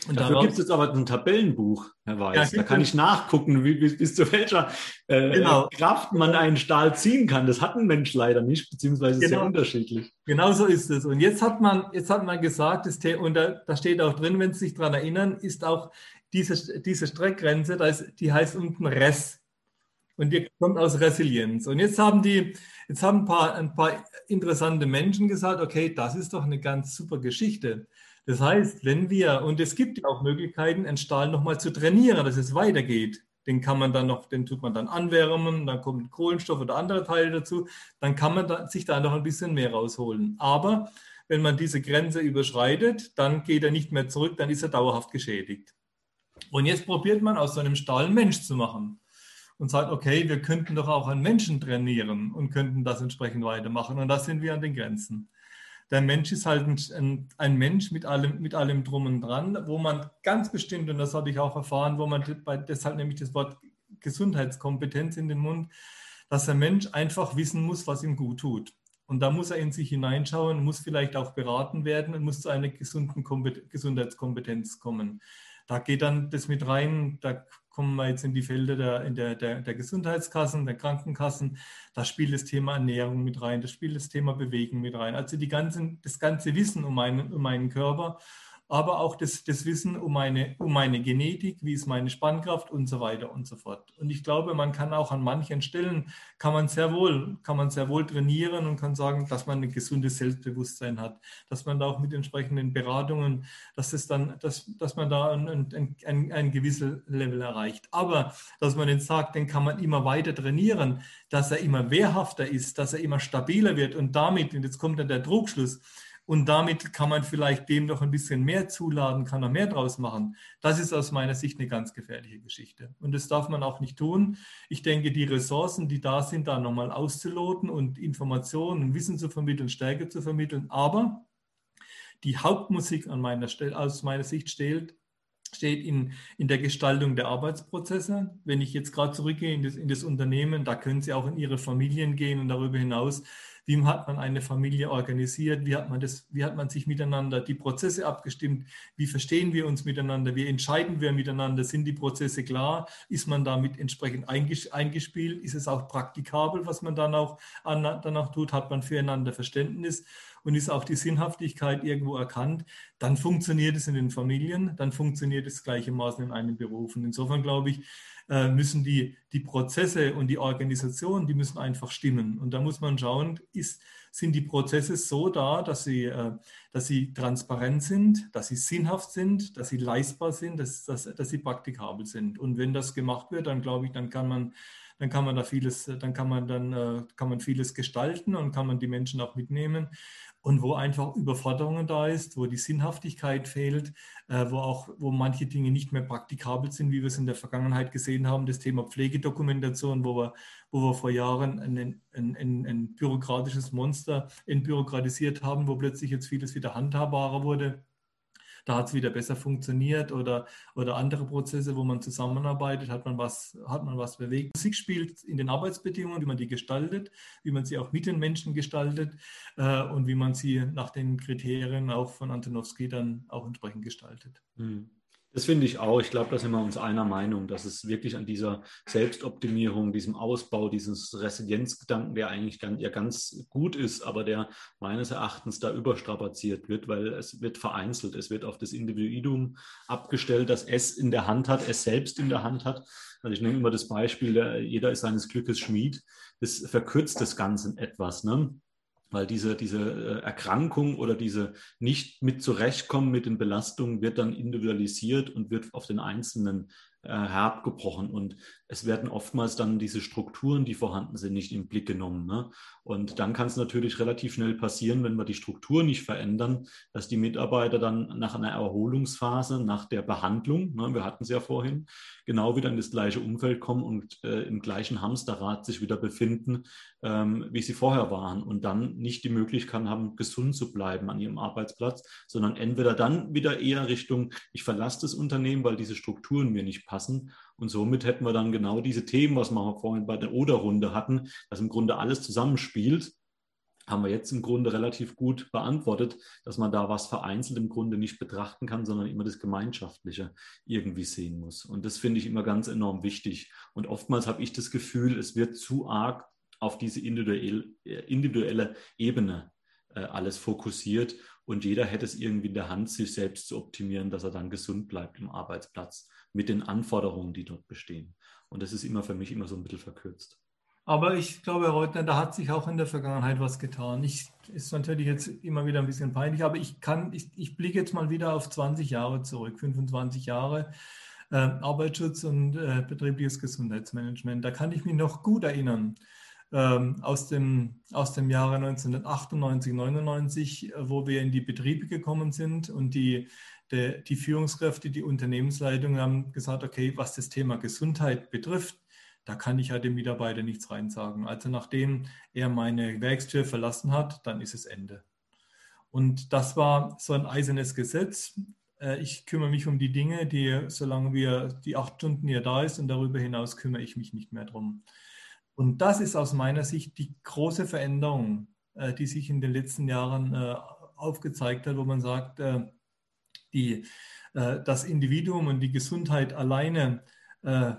Und Dafür gibt es aber ein Tabellenbuch, Herr Weiß. Ja, da kann ich nachgucken, wie, bis, bis zu welcher äh, genau. Kraft man einen Stahl ziehen kann. Das hat ein Mensch leider nicht, beziehungsweise genau. sehr unterschiedlich. Genau so ist es. Und jetzt hat man, jetzt hat man gesagt, das, und da, da steht auch drin, wenn Sie sich daran erinnern, ist auch diese, diese Streckgrenze, da ist, die heißt unten Res. Und die kommt aus Resilienz. Und jetzt haben die, jetzt haben ein paar, ein paar interessante Menschen gesagt, okay, das ist doch eine ganz super Geschichte. Das heißt, wenn wir, und es gibt ja auch Möglichkeiten, einen Stahl nochmal zu trainieren, dass es weitergeht. Den kann man dann noch, den tut man dann anwärmen, dann kommt Kohlenstoff oder andere Teile dazu, dann kann man da, sich da noch ein bisschen mehr rausholen. Aber wenn man diese Grenze überschreitet, dann geht er nicht mehr zurück, dann ist er dauerhaft geschädigt. Und jetzt probiert man aus so einem Stahl einen Mensch zu machen und sagt, okay, wir könnten doch auch einen Menschen trainieren und könnten das entsprechend weitermachen. Und da sind wir an den Grenzen der Mensch ist halt ein, ein, Mensch mit allem, mit allem drum und dran, wo man ganz bestimmt, und das habe ich auch erfahren, wo man deshalb nämlich das Wort Gesundheitskompetenz in den Mund, dass der Mensch einfach wissen muss, was ihm gut tut. Und da muss er in sich hineinschauen, muss vielleicht auch beraten werden und muss zu einer gesunden Gesundheitskompetenz kommen. Da geht dann das mit rein, da kommen wir jetzt in die Felder der, in der, der, der Gesundheitskassen, der Krankenkassen. Da spielt das Thema Ernährung mit rein, da spielt das Thema Bewegen mit rein. Also die ganzen, das ganze Wissen um meinen, um meinen Körper aber auch das, das Wissen um meine, um meine Genetik, wie ist meine Spannkraft und so weiter und so fort. Und ich glaube, man kann auch an manchen Stellen, kann man sehr wohl, kann man sehr wohl trainieren und kann sagen, dass man ein gesundes Selbstbewusstsein hat, dass man da auch mit entsprechenden Beratungen, dass, das dann, dass, dass man da ein, ein, ein, ein gewisses Level erreicht. Aber dass man den sagt, den kann man immer weiter trainieren, dass er immer wehrhafter ist, dass er immer stabiler wird und damit, und jetzt kommt dann der Druckschluss, und damit kann man vielleicht dem noch ein bisschen mehr zuladen, kann er mehr draus machen. Das ist aus meiner Sicht eine ganz gefährliche Geschichte. Und das darf man auch nicht tun. Ich denke, die Ressourcen, die da sind, da nochmal auszuloten und Informationen und Wissen zu vermitteln, Stärke zu vermitteln. Aber die Hauptmusik an meiner Stelle, aus meiner Sicht steht, steht in, in der Gestaltung der Arbeitsprozesse. Wenn ich jetzt gerade zurückgehe in das, in das Unternehmen, da können Sie auch in Ihre Familien gehen und darüber hinaus wie hat man eine Familie organisiert? Wie hat man, das, wie hat man sich miteinander die Prozesse abgestimmt? Wie verstehen wir uns miteinander? Wie entscheiden wir miteinander? Sind die Prozesse klar? Ist man damit entsprechend eingespielt? Ist es auch praktikabel, was man dann auch, dann auch tut? Hat man füreinander Verständnis? und ist auch die Sinnhaftigkeit irgendwo erkannt, dann funktioniert es in den Familien, dann funktioniert es gleichermaßen in einem Beruf. Und insofern glaube ich, äh, müssen die, die Prozesse und die Organisation, die müssen einfach stimmen. Und da muss man schauen, ist, sind die Prozesse so da, dass sie, äh, dass sie transparent sind, dass sie sinnhaft sind, dass sie leistbar sind, dass, dass, dass sie praktikabel sind. Und wenn das gemacht wird, dann glaube ich, dann kann man dann kann man da vieles, dann kann man dann äh, kann man vieles gestalten und kann man die Menschen auch mitnehmen und wo einfach Überforderungen da ist, wo die Sinnhaftigkeit fehlt, äh, wo auch, wo manche Dinge nicht mehr praktikabel sind, wie wir es in der Vergangenheit gesehen haben, das Thema Pflegedokumentation, wo wir, wo wir vor Jahren ein, ein, ein, ein bürokratisches Monster entbürokratisiert haben, wo plötzlich jetzt vieles wieder handhabbarer wurde da hat es wieder besser funktioniert oder, oder andere Prozesse, wo man zusammenarbeitet, hat man, was, hat man was bewegt. Musik spielt in den Arbeitsbedingungen, wie man die gestaltet, wie man sie auch mit den Menschen gestaltet äh, und wie man sie nach den Kriterien auch von Antonowski dann auch entsprechend gestaltet. Mhm. Das finde ich auch. Ich glaube, da sind wir uns einer Meinung, dass es wirklich an dieser Selbstoptimierung, diesem Ausbau, dieses Resilienzgedanken, der eigentlich ganz, ja ganz gut ist, aber der meines Erachtens da überstrapaziert wird, weil es wird vereinzelt. Es wird auf das Individuum abgestellt, das es in der Hand hat, es selbst in der Hand hat. Also ich nehme immer das Beispiel, jeder ist seines Glückes Schmied. Das verkürzt das Ganze etwas. Ne? Weil diese, diese äh, Erkrankung oder diese nicht mit zurechtkommen mit den Belastungen wird dann individualisiert und wird auf den Einzelnen äh, herabgebrochen. Und es werden oftmals dann diese Strukturen, die vorhanden sind, nicht im Blick genommen. Ne? Und dann kann es natürlich relativ schnell passieren, wenn wir die Struktur nicht verändern, dass die Mitarbeiter dann nach einer Erholungsphase, nach der Behandlung, ne, wir hatten es ja vorhin, genau wieder in das gleiche Umfeld kommen und äh, im gleichen Hamsterrad sich wieder befinden, ähm, wie sie vorher waren und dann nicht die Möglichkeit haben, gesund zu bleiben an ihrem Arbeitsplatz, sondern entweder dann wieder eher Richtung, ich verlasse das Unternehmen, weil diese Strukturen mir nicht passen und somit hätten wir dann genau diese Themen, was wir vorhin bei der Oder-Runde hatten, dass im Grunde alles zusammenspielt, haben wir jetzt im Grunde relativ gut beantwortet, dass man da was vereinzelt im Grunde nicht betrachten kann, sondern immer das Gemeinschaftliche irgendwie sehen muss. Und das finde ich immer ganz enorm wichtig. Und oftmals habe ich das Gefühl, es wird zu arg auf diese individuelle, individuelle Ebene äh, alles fokussiert und jeder hätte es irgendwie in der Hand, sich selbst zu optimieren, dass er dann gesund bleibt im Arbeitsplatz mit den Anforderungen, die dort bestehen. Und das ist immer für mich immer so ein bisschen verkürzt. Aber ich glaube, Herr Reutner, da hat sich auch in der Vergangenheit was getan. Ich, ist natürlich jetzt immer wieder ein bisschen peinlich, aber ich kann, ich, ich blicke jetzt mal wieder auf 20 Jahre zurück, 25 Jahre äh, Arbeitsschutz und äh, betriebliches Gesundheitsmanagement. Da kann ich mich noch gut erinnern. Ähm, aus, dem, aus dem Jahre 1998, 99, wo wir in die Betriebe gekommen sind und die, die, die Führungskräfte, die Unternehmensleitung haben gesagt, okay, was das Thema Gesundheit betrifft, da kann ich ja dem Mitarbeiter nichts rein sagen. Also nachdem er meine Werkstür verlassen hat, dann ist es Ende. Und das war so ein eisernes Gesetz. Äh, ich kümmere mich um die Dinge, die, solange wir die acht Stunden hier da ist und darüber hinaus kümmere ich mich nicht mehr drum. Und das ist aus meiner Sicht die große Veränderung, äh, die sich in den letzten Jahren äh, aufgezeigt hat, wo man sagt, die, das Individuum und die Gesundheit alleine äh,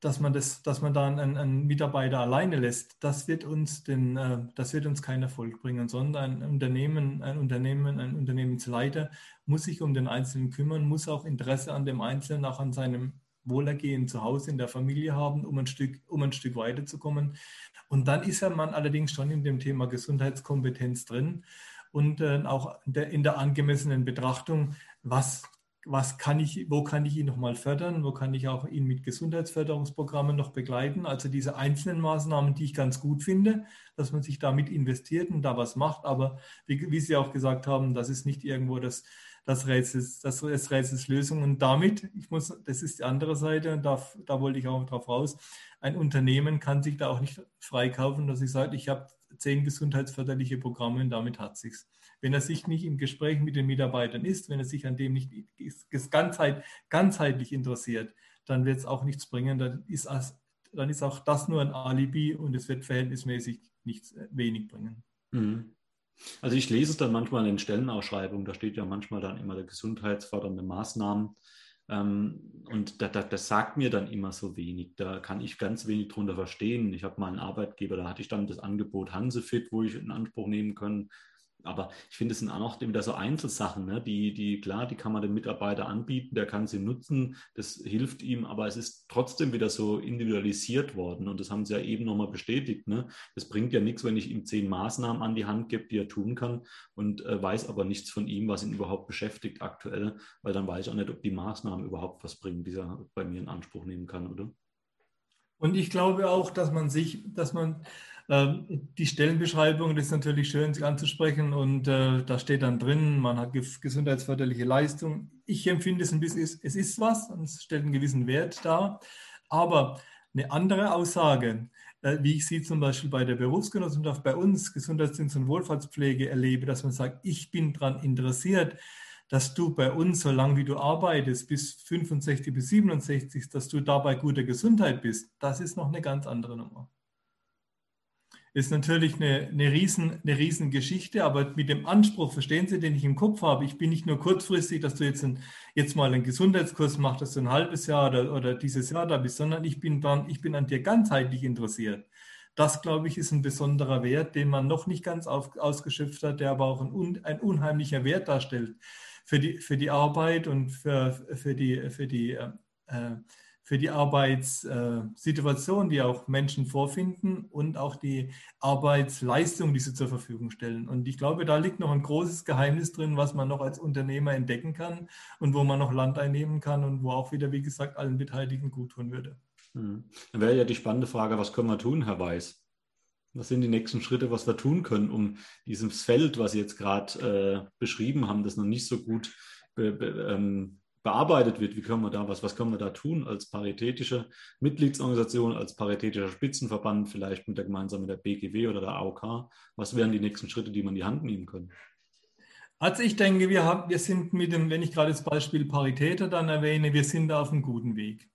dass man das, dass man da einen, einen, Mitarbeiter alleine lässt, das wird uns den, äh, das wird uns keinen Erfolg bringen, sondern ein Unternehmen, ein Unternehmen, ein Unternehmensleiter muss sich um den Einzelnen kümmern, muss auch Interesse an dem Einzelnen, auch an seinem Wohlergehen zu Hause in der Familie haben, um ein Stück, um ein Stück weiterzukommen. Und dann ist ja man allerdings schon in dem Thema Gesundheitskompetenz drin und äh, auch in der, in der angemessenen Betrachtung, was was kann ich, wo kann ich ihn nochmal fördern, wo kann ich auch ihn mit Gesundheitsförderungsprogrammen noch begleiten. Also diese einzelnen Maßnahmen, die ich ganz gut finde, dass man sich damit investiert und da was macht. Aber wie, wie Sie auch gesagt haben, das ist nicht irgendwo das, das Rätsels, das, das Rätsels Lösung. Und damit, ich muss, das ist die andere Seite, und da, da wollte ich auch drauf raus, ein Unternehmen kann sich da auch nicht freikaufen, dass ich sage, ich habe zehn gesundheitsförderliche Programme und damit hat sich's. Wenn er sich nicht im Gespräch mit den Mitarbeitern ist, wenn er sich an dem nicht ganzheit, ganzheitlich interessiert, dann wird es auch nichts bringen. Dann ist, dann ist auch das nur ein Alibi und es wird verhältnismäßig nichts äh, wenig bringen. Mhm. Also ich lese es dann manchmal in Stellenausschreibungen, da steht ja manchmal dann immer der gesundheitsfördernde Maßnahmen. Ähm, und das, das, das, sagt mir dann immer so wenig. Da kann ich ganz wenig drunter verstehen. Ich habe mal einen Arbeitgeber, da hatte ich dann das Angebot Hansefit, wo ich in Anspruch nehmen können aber ich finde, es sind auch noch wieder so Einzelsachen, ne? die, die, klar, die kann man dem Mitarbeiter anbieten, der kann sie nutzen, das hilft ihm, aber es ist trotzdem wieder so individualisiert worden und das haben sie ja eben nochmal bestätigt. Ne? Das bringt ja nichts, wenn ich ihm zehn Maßnahmen an die Hand gebe, die er tun kann und äh, weiß aber nichts von ihm, was ihn überhaupt beschäftigt aktuell, weil dann weiß ich auch nicht, ob die Maßnahmen überhaupt was bringen, die er bei mir in Anspruch nehmen kann, oder? Und ich glaube auch, dass man sich, dass man die Stellenbeschreibung, das ist natürlich schön, sich anzusprechen und äh, da steht dann drin, man hat gesundheitsförderliche Leistung. Ich empfinde es ein bisschen, es ist was und es stellt einen gewissen Wert dar. Aber eine andere Aussage, äh, wie ich sie zum Beispiel bei der Berufsgenossenschaft bei uns, Gesundheitsdienst und Wohlfahrtspflege erlebe, dass man sagt, ich bin daran interessiert, dass du bei uns, solange wie du arbeitest, bis 65 bis 67, dass du dabei guter Gesundheit bist, das ist noch eine ganz andere Nummer ist natürlich eine, eine, riesen, eine riesen Geschichte, aber mit dem Anspruch, verstehen Sie, den ich im Kopf habe, ich bin nicht nur kurzfristig, dass du jetzt, ein, jetzt mal einen Gesundheitskurs machst, dass du ein halbes Jahr oder, oder dieses Jahr da bist, sondern ich bin, dann, ich bin an dir ganzheitlich interessiert. Das, glaube ich, ist ein besonderer Wert, den man noch nicht ganz auf, ausgeschöpft hat, der aber auch ein, ein unheimlicher Wert darstellt für die, für die Arbeit und für, für die, für die äh, äh für die Arbeitssituation, die auch Menschen vorfinden und auch die Arbeitsleistung, die sie zur Verfügung stellen. Und ich glaube, da liegt noch ein großes Geheimnis drin, was man noch als Unternehmer entdecken kann und wo man noch Land einnehmen kann und wo auch wieder, wie gesagt, allen Beteiligten gut tun würde. Hm. Dann wäre ja die spannende Frage, was können wir tun, Herr Weiß? Was sind die nächsten Schritte, was wir tun können, um dieses Feld, was Sie jetzt gerade äh, beschrieben haben, das noch nicht so gut be, be, ähm, bearbeitet wird. Wie können wir da was, was können wir da tun als paritätische Mitgliedsorganisation, als paritätischer Spitzenverband, vielleicht mit der gemeinsam mit der BGW oder der AOK? Was wären die nächsten Schritte, die man in die Hand nehmen können? Also ich denke, wir, haben, wir sind mit dem, wenn ich gerade das Beispiel Paritäter dann erwähne, wir sind da auf einem guten Weg.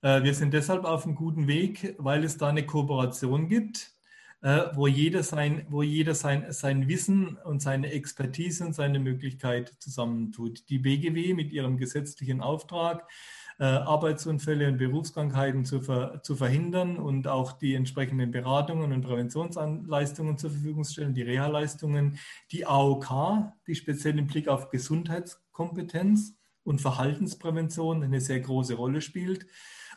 Äh, wir sind deshalb auf einem guten Weg, weil es da eine Kooperation gibt wo jeder, sein, wo jeder sein, sein Wissen und seine Expertise und seine Möglichkeit zusammentut. Die BGW mit ihrem gesetzlichen Auftrag, äh, Arbeitsunfälle und Berufskrankheiten zu, ver, zu verhindern und auch die entsprechenden Beratungen und Präventionsleistungen zur Verfügung stellen, die Reha-Leistungen, die AOK, die speziell im Blick auf Gesundheitskompetenz und Verhaltensprävention eine sehr große Rolle spielt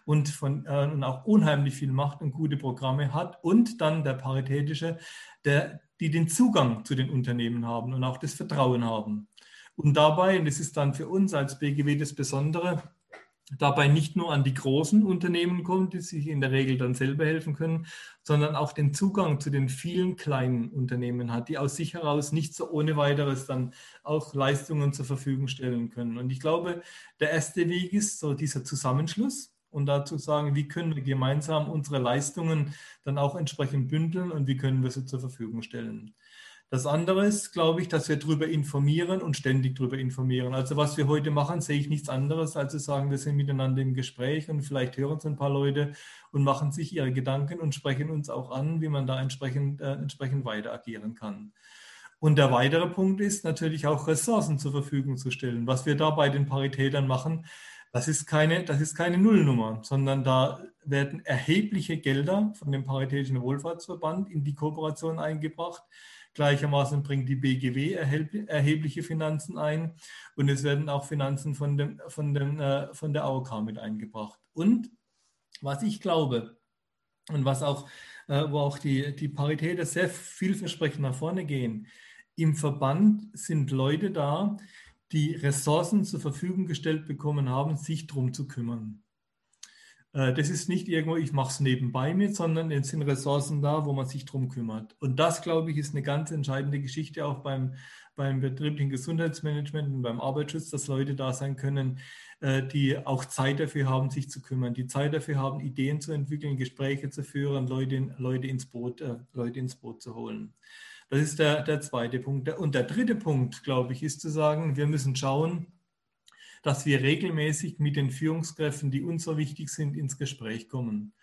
und, von, äh, und auch unheimlich viel macht und gute Programme hat. Und dann der Paritätische, der, die den Zugang zu den Unternehmen haben und auch das Vertrauen haben. Und dabei, und das ist dann für uns als BGW das Besondere, dabei nicht nur an die großen Unternehmen kommt, die sich in der Regel dann selber helfen können, sondern auch den Zugang zu den vielen kleinen Unternehmen hat, die aus sich heraus nicht so ohne weiteres dann auch Leistungen zur Verfügung stellen können. Und ich glaube, der erste Weg ist so dieser Zusammenschluss und dazu sagen, wie können wir gemeinsam unsere Leistungen dann auch entsprechend bündeln und wie können wir sie zur Verfügung stellen. Das andere ist, glaube ich, dass wir darüber informieren und ständig darüber informieren. Also was wir heute machen, sehe ich nichts anderes, als zu sagen, wir sind miteinander im Gespräch und vielleicht hören es ein paar Leute und machen sich ihre Gedanken und sprechen uns auch an, wie man da entsprechend, äh, entsprechend weiter agieren kann. Und der weitere Punkt ist natürlich auch Ressourcen zur Verfügung zu stellen. Was wir da bei den Paritätern machen, Das ist keine, das ist keine Nullnummer, sondern da werden erhebliche Gelder von dem Paritätischen Wohlfahrtsverband in die Kooperation eingebracht. Gleichermaßen bringt die BGW erhebliche Finanzen ein und es werden auch Finanzen von, dem, von, dem, äh, von der AOK mit eingebracht. Und was ich glaube und was auch, äh, wo auch die, die Paritäter sehr vielversprechend nach vorne gehen, im Verband sind Leute da, die Ressourcen zur Verfügung gestellt bekommen haben, sich darum zu kümmern. Äh, das ist nicht irgendwo, ich mache es nebenbei mit, sondern es sind Ressourcen da, wo man sich darum kümmert. Und das, glaube ich, ist eine ganz entscheidende Geschichte auch beim, beim betrieblichen Gesundheitsmanagement und beim Arbeitsschutz, dass Leute da sein können, äh, die auch Zeit dafür haben, sich zu kümmern, die Zeit dafür haben, Ideen zu entwickeln, Gespräche zu führen, Leute, Leute, ins, Boot, äh, Leute ins Boot zu holen. Das ist der, der zweite Punkt. Und der dritte Punkt, glaube ich, ist zu sagen, wir müssen schauen, dass wir regelmäßig mit den Führungskräften, die uns so wichtig sind, ins Gespräch kommen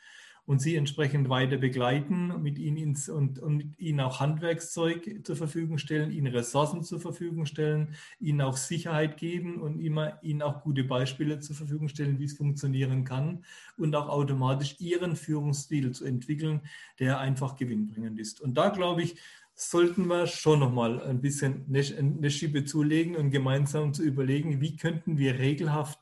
und sie entsprechend weiter begleiten mit ihnen ins, und, und ihnen auch Handwerkszeug zur Verfügung stellen, ihnen Ressourcen zur Verfügung stellen, ihnen auch Sicherheit geben und immer ihnen auch gute Beispiele zur Verfügung stellen, wie es funktionieren kann und auch automatisch ihren Führungsstil zu entwickeln, der einfach gewinnbringend ist. Und da glaube ich, sollten wir schon nochmal ein bisschen eine Schippe zulegen und gemeinsam zu überlegen, wie könnten wir regelhaft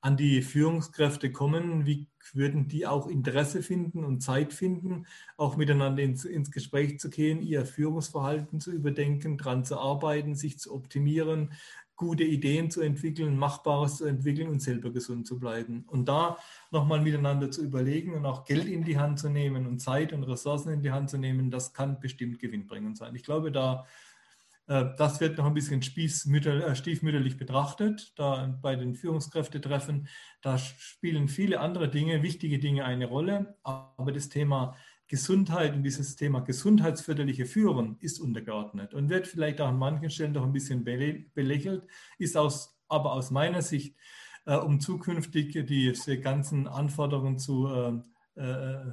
an die Führungskräfte kommen, wie würden die auch Interesse finden und Zeit finden, auch miteinander ins, ins Gespräch zu gehen, ihr Führungsverhalten zu überdenken, daran zu arbeiten, sich zu optimieren, gute Ideen zu entwickeln, Machbares zu entwickeln und selber gesund zu bleiben. Und da nochmal miteinander zu überlegen und auch Geld in die Hand zu nehmen und Zeit und Ressourcen in die Hand zu nehmen, das kann bestimmt gewinnbringend sein. Ich glaube, da äh, das wird noch ein bisschen äh, stiefmütterlich betrachtet, da bei den Führungskräftetreffen. Da spielen viele andere Dinge, wichtige Dinge eine Rolle. Aber das Thema Gesundheit und dieses Thema gesundheitsförderliche Führen ist untergeordnet und wird vielleicht auch an manchen Stellen doch ein bisschen belächelt, ist aus, aber aus meiner Sicht, äh, um zukünftig diese ganzen Anforderungen zu, äh, äh,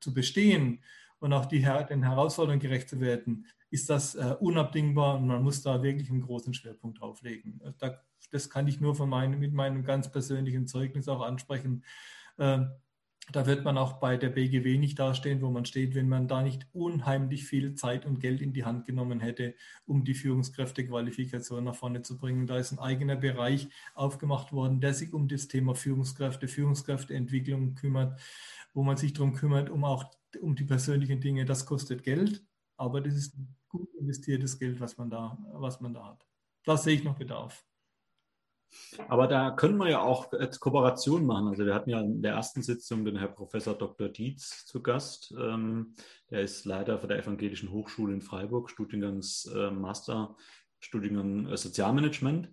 zu bestehen und auch die, den Herausforderungen gerecht zu werden, ist das äh, unabdingbar und man muss da wirklich einen großen Schwerpunkt drauflegen. Da, das kann ich nur von meinem, mit meinem ganz persönlichen Zeugnis auch ansprechen. Da wird man auch bei der BGW nicht dastehen, wo man steht, wenn man da nicht unheimlich viel Zeit und Geld in die Hand genommen hätte, um die Führungskräftequalifikation nach vorne zu bringen. Da ist ein eigener Bereich aufgemacht worden, der sich um das Thema Führungskräfte, Führungskräfteentwicklung kümmert, wo man sich darum kümmert, um auch um die persönlichen Dinge. Das kostet Geld, aber das ist gut investiertes Geld, was man da, was man da hat. Da sehe ich noch Bedarf. Aber da können wir ja auch jetzt Kooperation machen. Also wir hatten ja in der ersten Sitzung den Herr Professor Dr. Dietz zu Gast. Ähm, der ist Leiter von der Evangelischen Hochschule in Freiburg, Studiengangs äh, Master, Studiengang äh, Sozialmanagement.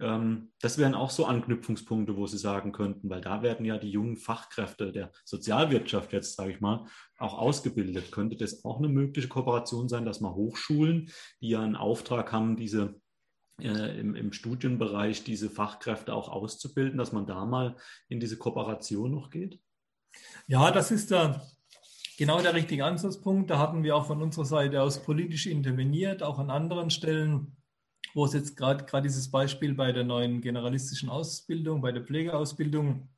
Ähm, das wären auch so Anknüpfungspunkte, wo Sie sagen könnten, weil da werden ja die jungen Fachkräfte der Sozialwirtschaft jetzt, sage ich mal, auch ausgebildet. Könnte das auch eine mögliche Kooperation sein, dass man Hochschulen, die ja einen Auftrag haben, diese im, im, Studienbereich diese Fachkräfte auch auszubilden, dass man da mal in diese Kooperation noch geht? Ja, das ist der, genau der richtige Ansatzpunkt. Da hatten wir auch von unserer Seite aus politisch interveniert, auch an anderen Stellen, wo es jetzt gerade dieses Beispiel bei der neuen generalistischen Ausbildung, bei der Pflegeausbildung,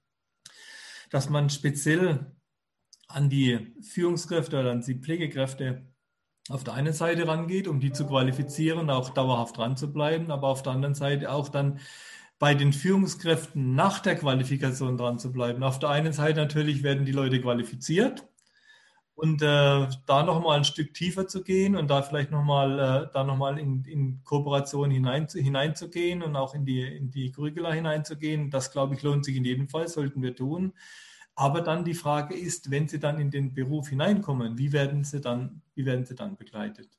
dass man speziell an die Führungskräfte oder an die Pflegekräfte auf der einen Seite rangeht, um die zu qualifizieren, auch dauerhaft dran zu bleiben, aber auf der anderen Seite auch dann bei den Führungskräften nach der Qualifikation dran zu bleiben. Auf der einen Seite natürlich werden die Leute qualifiziert und äh, da nochmal ein Stück tiefer zu gehen und da vielleicht nochmal äh, da noch in, in Kooperation hinein, hineinzugehen und auch in die, in die Curricula hineinzugehen, das glaube ich lohnt sich in jedem Fall, sollten wir tun. Aber dann die Frage ist, wenn Sie dann in den Beruf hineinkommen, wie werden Sie dann, wie werden Sie dann begleitet?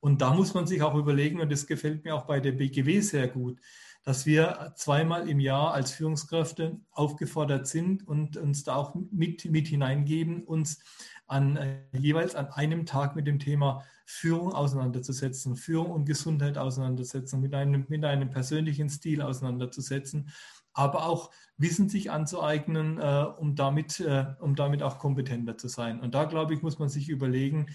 Und da muss man sich auch überlegen, und das gefällt mir auch bei der BGW sehr gut, dass wir zweimal im Jahr als Führungskräfte aufgefordert sind und uns da auch mit, mit hineingeben, uns an, äh, jeweils an einem Tag mit dem Thema Führung auseinanderzusetzen, Führung und Gesundheit auseinandersetzen, mit einem, mit einem persönlichen Stil auseinanderzusetzen aber auch Wissen sich anzueignen, äh, um, damit, äh, um damit auch kompetenter zu sein. Und da, glaube ich, muss man sich überlegen,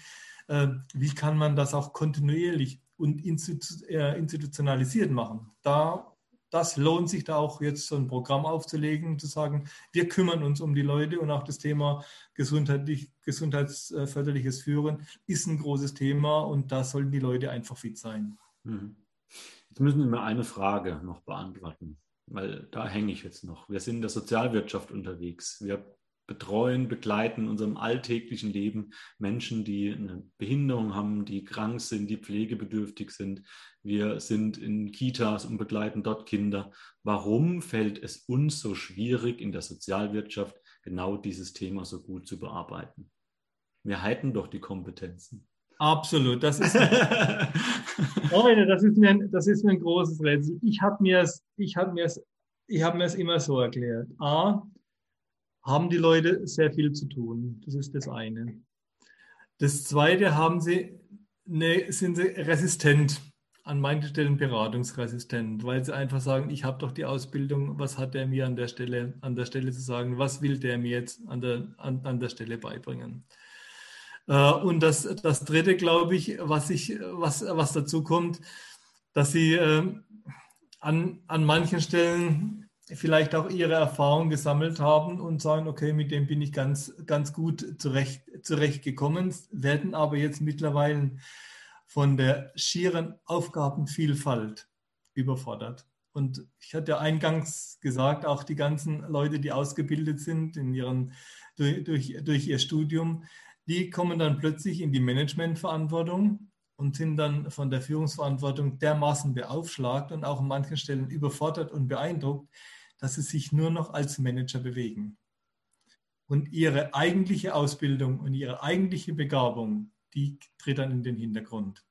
äh, wie kann man das auch kontinuierlich und institu äh, institutionalisiert machen. Da, das lohnt sich da auch jetzt so ein Programm aufzulegen, zu sagen, wir kümmern uns um die Leute und auch das Thema gesundheitlich, gesundheitsförderliches Führen ist ein großes Thema und da sollten die Leute einfach fit sein. Mhm. Jetzt müssen wir mir eine Frage noch beantworten, weil da hänge ich jetzt noch. Wir sind in der Sozialwirtschaft unterwegs. Wir betreuen, begleiten in unserem alltäglichen Leben Menschen, die eine Behinderung haben, die krank sind, die pflegebedürftig sind. Wir sind in Kitas und begleiten dort Kinder. Warum fällt es uns so schwierig, in der Sozialwirtschaft genau dieses Thema so gut zu bearbeiten? Wir halten doch die Kompetenzen. Absolut. Das ist, Leute, das ist, mir, das ist mir ein großes Rätsel. Ich habe mir es ich hab ich hab immer so erklärt. A, haben die Leute sehr viel zu tun. Das ist das eine. Das zweite, haben sie eine, sind sie resistent, an manchen Stellen beratungsresistent, weil sie einfach sagen, ich habe doch die Ausbildung, was hat der mir an der Stelle, an der Stelle zu sagen, was will der mir jetzt an der, an, an der Stelle beibringen. Äh, und das, das dritte, glaube ich, was, ich, was, was dazu kommt, dass sie äh, an, an manchen Stellen vielleicht auch ihre Erfahrung gesammelt haben und sagen, okay, mit dem bin ich ganz, ganz gut zurecht, zurechtgekommen, werden aber jetzt mittlerweile von der schieren Aufgabenvielfalt überfordert. Und ich hatte ja eingangs gesagt, auch die ganzen Leute, die ausgebildet sind in ihren, durch, durch, durch ihr Studium, die kommen dann plötzlich in die Managementverantwortung und sind dann von der Führungsverantwortung dermaßen beaufschlagt und auch an manchen Stellen überfordert und beeindruckt, dass sie sich nur noch als Manager bewegen. Und ihre eigentliche Ausbildung und ihre eigentliche Begabung, die tritt dann in den Hintergrund.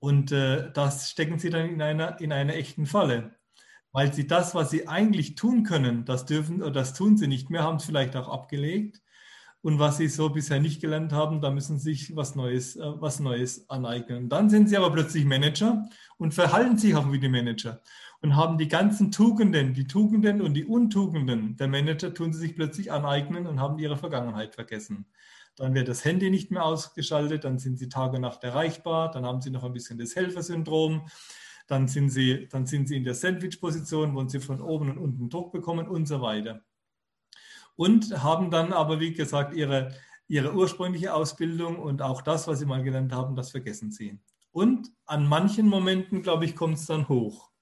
Und äh, das stecken sie dann in einer, in einer echten Falle. Weil sie das, was sie eigentlich tun können, das dürfen oder das tun sie nicht mehr, haben es vielleicht auch abgelegt. Und was sie so bisher nicht gelernt haben, da müssen sie sich was Neues, äh, was Neues aneignen. Dann sind sie aber plötzlich Manager und verhalten sich auch wie die Manager und haben die ganzen Tugenden, die Tugenden und die Untugenden der Manager tun sie sich plötzlich aneignen und haben ihre Vergangenheit vergessen. Dann wird das Handy nicht mehr ausgeschaltet, dann sind sie Tag und Nacht erreichbar, dann haben sie noch ein bisschen das Helfersyndrom, dann sind sie, dann sind sie in der Sandwich-Position, wo sie von oben und unten Druck bekommen und so weiter. Und haben dann aber, wie gesagt, ihre, ihre ursprüngliche Ausbildung und auch das, was sie mal gelernt haben, das vergessen sie. Und an manchen Momenten, glaube ich, kommt es dann hoch.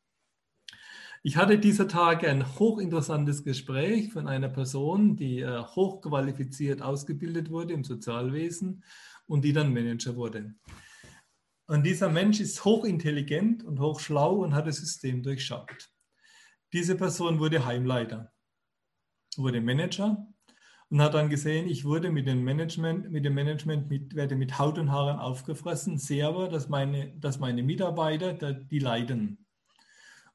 Ich hatte dieser Tage ein hochinteressantes Gespräch von einer Person, die äh, hochqualifiziert ausgebildet wurde im Sozialwesen und die dann Manager wurde. Und dieser Mensch ist hochintelligent und hochschlau und hat das System durchschaut. Diese Person wurde Heimleiter, wurde Manager und hat dann gesehen, ich wurde mit dem Management, mit dem Management mit, werde mit Haut und Haaren aufgefressen, sehe aber, dass meine, dass meine Mitarbeiter, die leiden.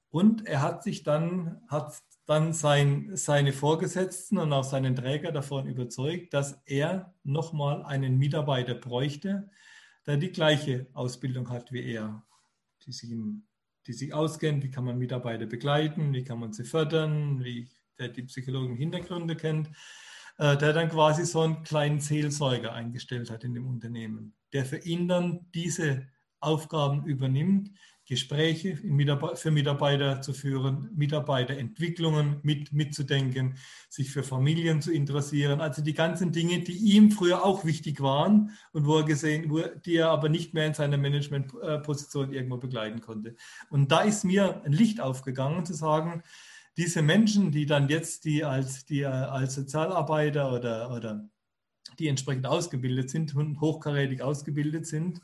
Und er hat sich dann, hat dann sein, seine Vorgesetzten und auch seinen Träger davon überzeugt, dass er nochmal einen Mitarbeiter bräuchte, der die gleiche Ausbildung hat wie er, die sich, die sich auskennt, wie kann man Mitarbeiter begleiten, wie kann man sie fördern, wie der die psychologischen Hintergründe kennt, äh, der dann quasi so einen kleinen Seelsorger eingestellt hat in dem Unternehmen, der für ihn dann diese Aufgaben übernimmt, Gespräche für Mitarbeiter zu führen, Mitarbeiterentwicklungen mit, mitzudenken, sich für Familien zu interessieren. Also die ganzen Dinge, die ihm früher auch wichtig waren und wo er gesehen, wo, die er aber nicht mehr in seiner Managementposition irgendwo begleiten konnte. Und da ist mir ein Licht aufgegangen, zu sagen, diese Menschen, die dann jetzt die als, die als Sozialarbeiter oder, oder die entsprechend ausgebildet sind und hochkarätig ausgebildet sind,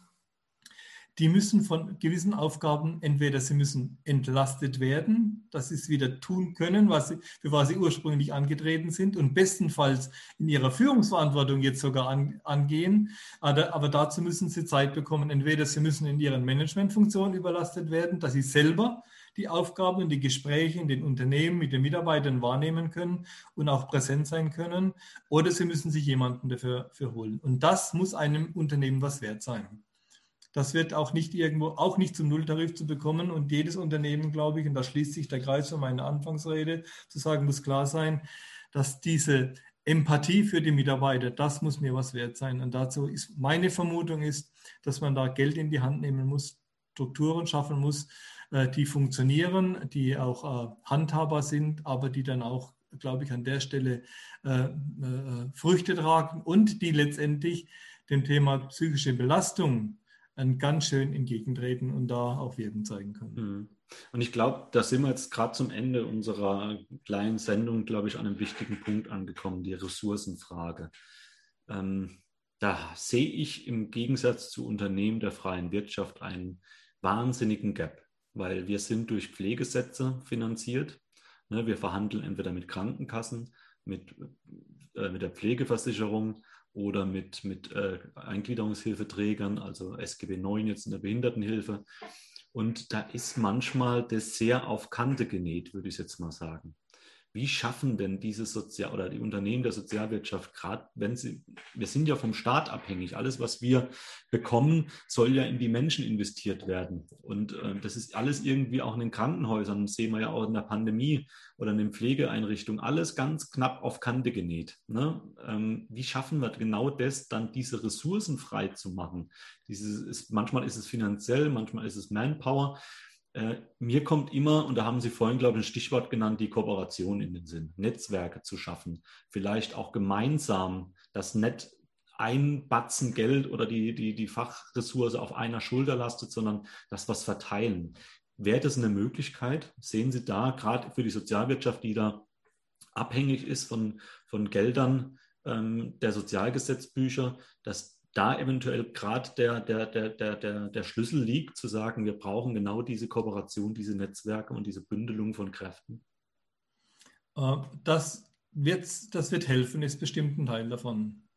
die müssen von gewissen Aufgaben entweder sie müssen entlastet werden, dass sie es wieder tun können, was sie, für was sie ursprünglich angetreten sind und bestenfalls in ihrer Führungsverantwortung jetzt sogar an, angehen. Aber, aber, dazu müssen sie Zeit bekommen. Entweder sie müssen in ihren Managementfunktionen überlastet werden, dass sie selber die Aufgaben und die Gespräche in den Unternehmen mit den Mitarbeitern wahrnehmen können und auch präsent sein können, oder sie müssen sich jemanden dafür, dafür holen. Und das muss einem Unternehmen was wert sein. Das wird auch nicht irgendwo, auch nicht zum Nulltarif zu bekommen. Und jedes Unternehmen, glaube ich, und da schließt sich der Kreis von meiner Anfangsrede, zu sagen, muss klar sein, dass diese Empathie für die Mitarbeiter, das muss mir was wert sein. Und dazu ist meine Vermutung ist, dass man da Geld in die Hand nehmen muss, Strukturen schaffen muss, die funktionieren, die auch äh, handhabbar sind, aber die dann auch, glaube ich, an der Stelle äh, äh, Früchte tragen und die letztendlich dem Thema psychische Belastung ganz schön entgegentreten und da auch Wirken zeigen können. Mhm. Und ich glaube, da sind wir jetzt gerade zum Ende unserer kleinen Sendung, glaube ich, an einem wichtigen Punkt angekommen, die Ressourcenfrage. Ähm, da sehe ich im Gegensatz zu Unternehmen der freien Wirtschaft einen wahnsinnigen Gap, weil wir sind durch Pflegesätze finanziert. Ne, wir verhandeln entweder mit Krankenkassen, mit, äh, mit der Pflegeversicherung oder mit, mit äh, Eingliederungshilfeträgern, also SGB 9 jetzt in der Behindertenhilfe. Und da ist manchmal das sehr auf Kante genäht, würde ich jetzt mal sagen. Wie schaffen denn diese Sozial- oder die Unternehmen der Sozialwirtschaft, gerade wenn sie, wir sind ja vom Staat abhängig, alles, was wir bekommen, soll ja in die Menschen investiert werden. Und äh, das ist alles irgendwie auch in den Krankenhäusern, das sehen wir ja auch in der Pandemie oder in den Pflegeeinrichtungen, alles ganz knapp auf Kante genäht. Ne? Ähm, wie schaffen wir genau das, dann diese Ressourcen frei zu machen? Dieses ist, manchmal ist es finanziell, manchmal ist es Manpower. Äh, mir kommt immer, und da haben Sie vorhin, glaube ich, ein Stichwort genannt, die Kooperation in den Sinn, Netzwerke zu schaffen, vielleicht auch gemeinsam das Netz ein Batzen Geld oder die, die, die Fachressource auf einer Schulter lastet, sondern das was verteilen. Wäre das eine Möglichkeit? Sehen Sie da gerade für die Sozialwirtschaft, die da abhängig ist von, von Geldern ähm, der Sozialgesetzbücher, dass da eventuell gerade der, der, der, der, der, der Schlüssel liegt, zu sagen, wir brauchen genau diese Kooperation, diese Netzwerke und diese Bündelung von Kräften? Äh, das wird, das wird helfen, ist bestimmt ein Teil davon.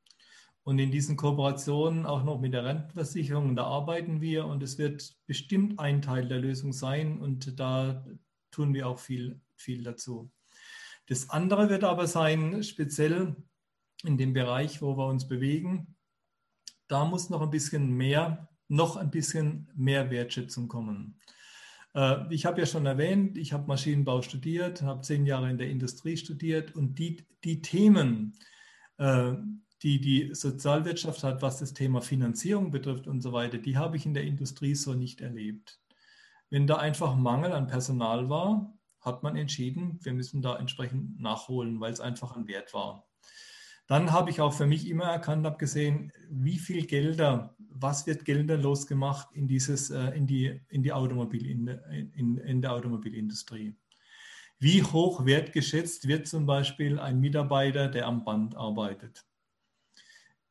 Und in diesen Kooperationen auch noch mit der Rentenversicherung, da arbeiten wir und es wird bestimmt ein Teil der Lösung sein und da tun wir auch viel, viel dazu. Das andere wird aber sein, speziell in dem Bereich, wo wir uns bewegen, da muss noch ein bisschen mehr, noch ein bisschen mehr Wertschätzung kommen. Äh, ich habe ja schon erwähnt, ich habe Maschinenbau studiert, habe zehn Jahre in der Industrie studiert und die, die Themen, äh, die die Sozialwirtschaft hat, was das Thema Finanzierung betrifft und so weiter, die habe ich in der Industrie so nicht erlebt. Wenn da einfach Mangel an Personal war, hat man entschieden, wir müssen da entsprechend nachholen, weil es einfach ein Wert war. Dann habe ich auch für mich immer erkannt, habe gesehen, wie viel Gelder, was wird gelderlos gemacht in, dieses, äh, in, die, in, die Automobil, in, in, in der Automobilindustrie. Wie hoch wertgeschätzt wird zum Beispiel ein Mitarbeiter, der am Band arbeitet?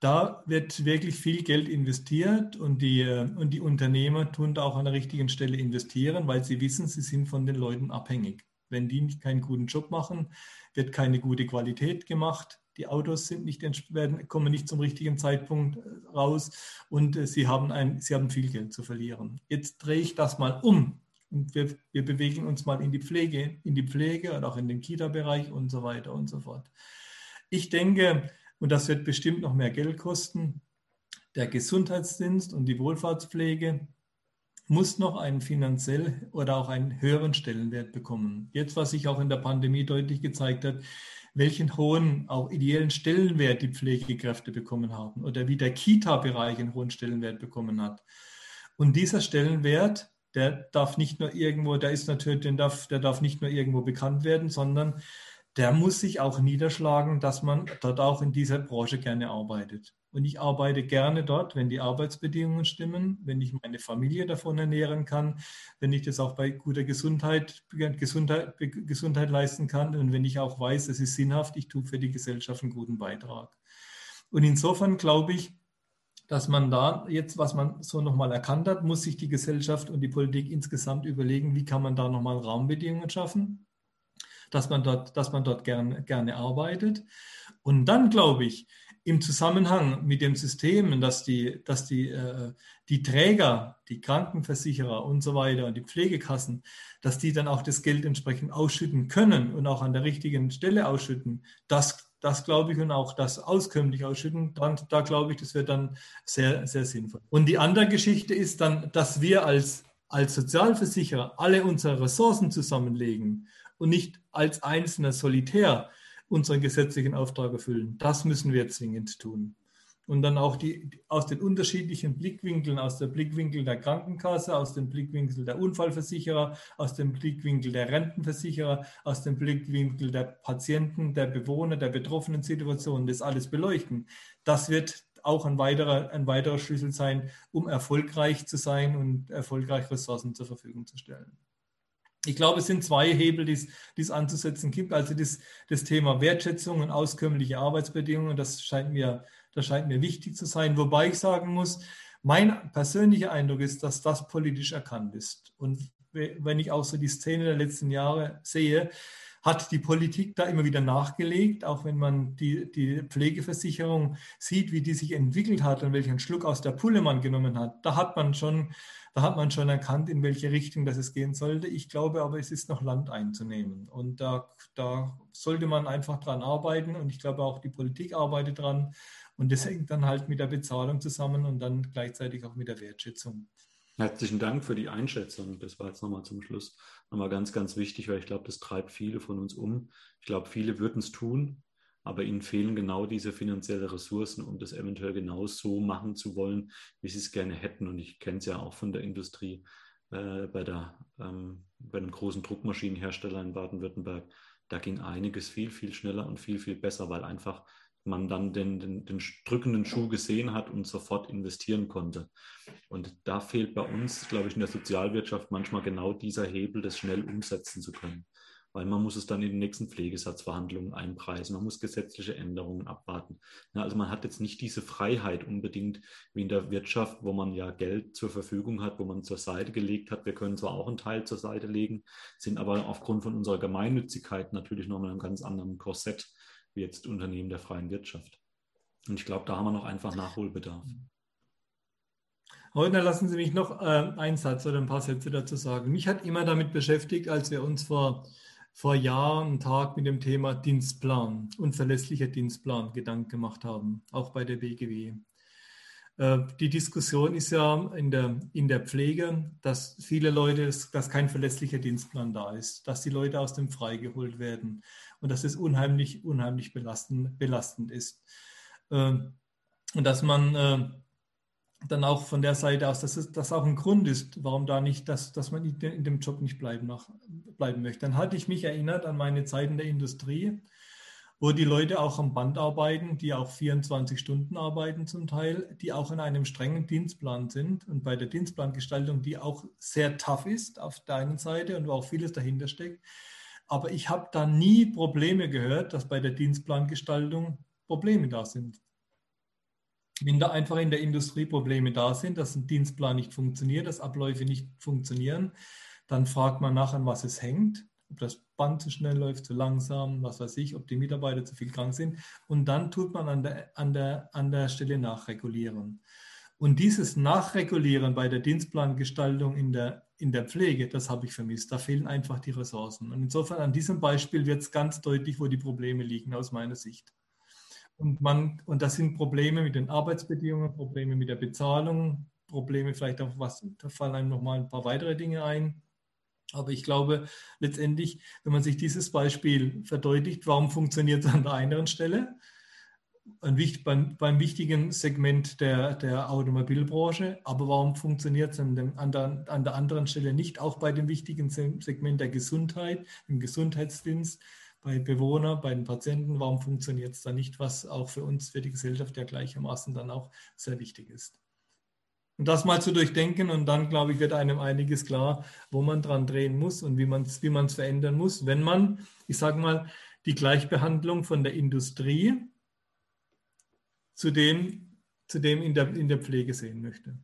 Da wird wirklich viel Geld investiert und die, äh, und die Unternehmer tun da auch an der richtigen Stelle investieren, weil sie wissen, sie sind von den Leuten abhängig. Wenn die keinen guten Job machen, wird keine gute Qualität gemacht die Autos sind nicht, werden, kommen nicht zum richtigen Zeitpunkt äh, raus und äh, sie, haben ein, sie haben viel Geld zu verlieren. Jetzt drehe ich das mal um und wir, wir bewegen uns mal in die Pflege, in die Pflege und auch in den Kita-Bereich und so weiter und so fort. Ich denke, und das wird bestimmt noch mehr Geld kosten, der Gesundheitsdienst und die Wohlfahrtspflege muss noch einen finanziell oder auch einen höheren Stellenwert bekommen. Jetzt, was sich auch in der Pandemie deutlich gezeigt hat, welchen hohen, auch ideellen Stellenwert die Pflegekräfte bekommen haben oder wie der Kita-Bereich einen hohen Stellenwert bekommen hat. Und dieser Stellenwert, der darf nicht nur irgendwo, der ist natürlich, der darf, der darf nicht nur irgendwo bekannt werden, sondern der muss sich auch niederschlagen, dass man dort auch in dieser Branche gerne arbeitet. Und ich arbeite gerne dort, wenn die Arbeitsbedingungen stimmen, wenn ich meine Familie davon ernähren kann, wenn ich das auch bei guter Gesundheit, Gesundheit, Gesundheit leisten kann und wenn ich auch weiß, es ist sinnhaft, ich tue für die Gesellschaft einen guten Beitrag. Und insofern glaube ich, dass man da jetzt, was man so nochmal erkannt hat, muss sich die Gesellschaft und die Politik insgesamt überlegen, wie kann man da nochmal Rahmenbedingungen schaffen, dass man dort, dass man dort gern, gerne arbeitet. Und dann glaube ich, im Zusammenhang mit dem System, dass die, dass die, äh, die Träger, die Krankenversicherer und so weiter und die Pflegekassen, dass die dann auch das Geld entsprechend ausschütten können und auch an der richtigen Stelle ausschütten, das, das glaube ich und auch das auskömmlich ausschütten, dann, da glaube ich, das wird dann sehr, sehr sinnvoll. Und die andere Geschichte ist dann, dass wir als, als Sozialversicherer alle unsere Ressourcen zusammenlegen und nicht als einzelner Solitär unseren gesetzlichen Auftrag erfüllen. Das müssen wir zwingend tun. und dann auch die, aus den unterschiedlichen Blickwinkeln, aus dem Blickwinkel der Krankenkasse, aus dem Blickwinkel der Unfallversicherer, aus dem Blickwinkel der Rentenversicherer, aus dem Blickwinkel der Patienten, der Bewohner, der betroffenen Situationen, das alles beleuchten. Das wird auch ein weiterer, ein weiterer Schlüssel sein, um erfolgreich zu sein und erfolgreich Ressourcen zur Verfügung zu stellen. Ich glaube, es sind zwei Hebel, die es anzusetzen gibt. Also das, das Thema Wertschätzung und auskömmliche Arbeitsbedingungen, das scheint, mir, das scheint mir wichtig zu sein. Wobei ich sagen muss, mein persönlicher Eindruck ist, dass das politisch erkannt ist. Und wenn ich auch so die Szene der letzten Jahre sehe, hat die Politik da immer wieder nachgelegt, auch wenn man die, die Pflegeversicherung sieht, wie die sich entwickelt hat und welchen Schluck aus der Pulle man genommen hat. Da hat man schon, da hat man schon erkannt, in welche Richtung das es gehen sollte. Ich glaube aber, es ist noch Land einzunehmen. Und da, da sollte man einfach dran arbeiten. Und ich glaube auch, die Politik arbeitet dran. Und das hängt dann halt mit der Bezahlung zusammen und dann gleichzeitig auch mit der Wertschätzung. Herzlichen Dank für die Einschätzung. Das war jetzt nochmal zum Schluss nochmal ganz, ganz wichtig, weil ich glaube, das treibt viele von uns um. Ich glaube, viele würden es tun, aber ihnen fehlen genau diese finanziellen Ressourcen, um das eventuell genau so machen zu wollen, wie sie es gerne hätten. Und ich kenne es ja auch von der Industrie äh, bei, der, ähm, bei einem großen Druckmaschinenhersteller in Baden-Württemberg. Da ging einiges viel, viel schneller und viel, viel besser, weil einfach man dann den, den, den, drückenden Schuh gesehen hat und sofort investieren konnte. Und da fehlt bei uns, glaube ich, in der Sozialwirtschaft manchmal genau dieser Hebel, das schnell umsetzen zu können. Weil man muss es dann in den nächsten Pflegesatzverhandlungen einpreisen, man muss gesetzliche Änderungen abwarten. Ja, also man hat jetzt nicht diese Freiheit unbedingt wie in der Wirtschaft, wo man ja Geld zur Verfügung hat, wo man zur Seite gelegt hat. Wir können zwar auch einen Teil zur Seite legen, sind aber aufgrund von unserer Gemeinnützigkeit natürlich noch in einem ganz anderen Korsett wie jetzt Unternehmen der freien Wirtschaft. Und ich glaube, da haben wir noch einfach Nachholbedarf. Heute lassen Sie mich noch äh, einen Satz oder ein paar Sätze dazu sagen. Mich hat immer damit beschäftigt, als wir uns vor, vor Jahren einen Tag mit dem Thema Dienstplan und verlässlicher Dienstplan Gedanken gemacht haben, auch bei der BGW. Äh, die Diskussion ist ja in der, in der Pflege, dass viele Leute, dass kein verlässlicher Dienstplan da ist, dass die Leute aus dem Frei geholt werden und dass es unheimlich, unheimlich belastend, belastend ist. Ähm, und dass man äh, dann auch von der Seite aus, dass das auch ein Grund ist, warum da nicht, dass, dass man in dem Job nicht bleiben, nach, bleiben möchte. Dann hatte ich mich erinnert an meine Zeit in der Industrie wo die Leute auch am Band arbeiten, die auch 24 Stunden arbeiten zum Teil, die auch in einem strengen Dienstplan sind und bei der Dienstplangestaltung, die auch sehr tough ist auf der einen Seite und wo auch vieles dahinter steckt. Aber ich habe da nie Probleme gehört, dass bei der Dienstplangestaltung Probleme da sind. Wenn da einfach in der Industrie Probleme da sind, dass ein Dienstplan nicht funktioniert, dass Abläufe nicht funktionieren, dann fragt man nach, an was es hängt ob das Band zu schnell läuft, zu langsam, was weiß ich, ob die Mitarbeiter zu viel krank sind. Und dann tut man an der, an der, an der Stelle nachregulieren. Und dieses Nachregulieren bei der Dienstplangestaltung in der, in der Pflege, das habe ich vermisst. Da fehlen einfach die Ressourcen. Und insofern an diesem Beispiel wird es ganz deutlich, wo die Probleme liegen, aus meiner Sicht. Und, man, und das sind Probleme mit den Arbeitsbedingungen, Probleme mit der Bezahlung, Probleme vielleicht auch, was, da fallen einem nochmal ein paar weitere Dinge ein. Aber ich glaube, letztendlich, wenn man sich dieses Beispiel verdeutlicht, warum funktioniert es an der einen Stelle? Ein, beim, beim, wichtigen Segment der, der Automobilbranche, aber warum funktioniert es an, an, der, an der anderen Stelle nicht, auch bei dem wichtigen Segment der Gesundheit, im Gesundheitsdienst, bei Bewohnern, bei den Patienten, warum funktioniert es da nicht, was auch für uns, für die Gesellschaft ja gleichermaßen dann auch sehr wichtig ist. Und das mal zu durchdenken und dann, glaube ich, wird einem einiges klar, wo man dran drehen muss und wie man es wie verändern muss, wenn man, ich sage mal, die Gleichbehandlung von der Industrie zu dem, zu dem in, der, in der Pflege sehen möchte.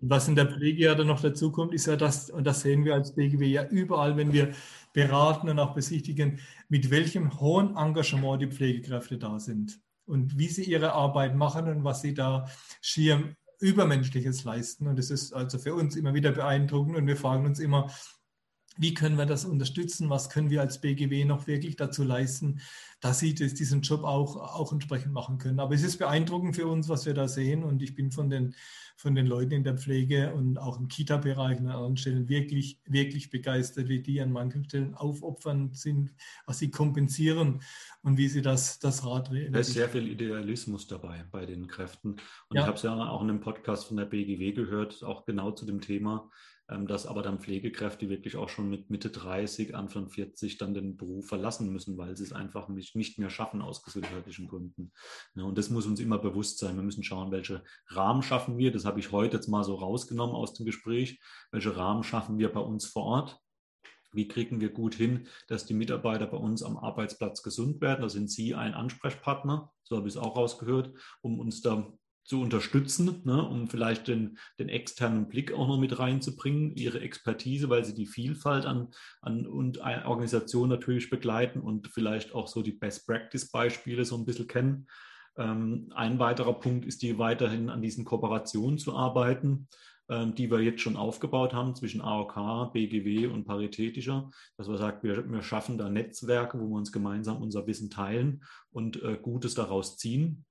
Und was in der Pflege ja dann noch dazu kommt, ist ja das, und das sehen wir als BGW ja überall, wenn wir beraten und auch besichtigen, mit welchem hohen Engagement die Pflegekräfte da sind und wie sie ihre Arbeit machen und was sie da schier Übermenschliches leisten. Und es ist also für uns immer wieder beeindruckend und wir fragen uns immer, wie können wir das unterstützen? Was können wir als BGW noch wirklich dazu leisten, dass sie das, diesen Job auch, auch entsprechend machen können? Aber es ist beeindruckend für uns, was wir da sehen. Und ich bin von den, von den Leuten in der Pflege und auch im Kita-Bereich und an anderen Stellen wirklich, wirklich begeistert, wie die an manchen Stellen aufopfernd sind, was sie kompensieren und wie sie das, das Rad drehen. Da ist sehr viel Idealismus dabei bei den Kräften. Und ja. ich habe es ja auch in einem Podcast von der BGW gehört, auch genau zu dem Thema dass aber dann Pflegekräfte wirklich auch schon mit Mitte 30, Anfang 40 dann den Beruf verlassen müssen, weil sie es einfach nicht mehr schaffen aus gesundheitlichen Gründen. Und das muss uns immer bewusst sein. Wir müssen schauen, welche Rahmen schaffen wir. Das habe ich heute jetzt mal so rausgenommen aus dem Gespräch. Welche Rahmen schaffen wir bei uns vor Ort? Wie kriegen wir gut hin, dass die Mitarbeiter bei uns am Arbeitsplatz gesund werden? Da sind Sie ein Ansprechpartner, so habe ich es auch rausgehört, um uns da zu unterstützen, ne, um vielleicht den, den externen Blick auch noch mit reinzubringen, ihre Expertise, weil sie die Vielfalt an, an und Organisationen natürlich begleiten und vielleicht auch so die Best-Practice-Beispiele so ein bisschen kennen. Ähm, ein weiterer Punkt ist die weiterhin an diesen Kooperationen zu arbeiten, ähm, die wir jetzt schon aufgebaut haben zwischen AOK, BGW und Paritätischer, dass wir sagen, wir, wir schaffen da Netzwerke, wo wir uns gemeinsam unser Wissen teilen und äh, Gutes daraus ziehen.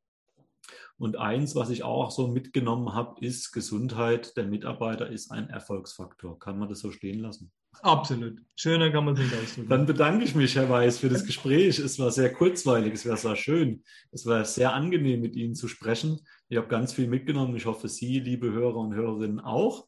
Und eins, was ich auch so mitgenommen habe, ist Gesundheit der Mitarbeiter ist ein Erfolgsfaktor. Kann man das so stehen lassen? Absolut. Schöner kann man es nicht ausdrücken. Dann bedanke ich mich, Herr Weiß, für das Gespräch. Es war sehr kurzweilig, es war sehr schön. Es war sehr angenehm, mit Ihnen zu sprechen. Ich habe ganz viel mitgenommen. Ich hoffe, Sie, liebe Hörer und Hörerinnen, auch.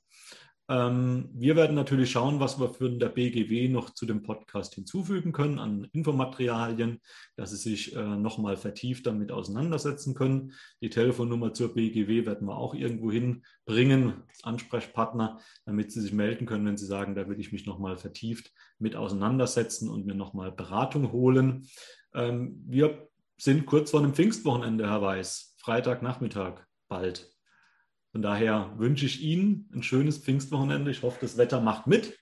Ähm, wir werden natürlich schauen, was wir für der BGW noch zu dem Podcast hinzufügen können an Infomaterialien, dass Sie sich äh, nochmal vertieft damit auseinandersetzen können. Die Telefonnummer zur BGW werden wir auch irgendwo hinbringen, Ansprechpartner, damit Sie sich melden können, wenn Sie sagen, da will ich mich nochmal vertieft mit auseinandersetzen und mir nochmal Beratung holen. Ähm, wir sind kurz vor dem Pfingstwochenende, Herr Weiß, Freitagnachmittag bald. Von daher wünsche ich Ihnen ein schönes Pfingstwochenende. Ich hoffe, das Wetter macht mit.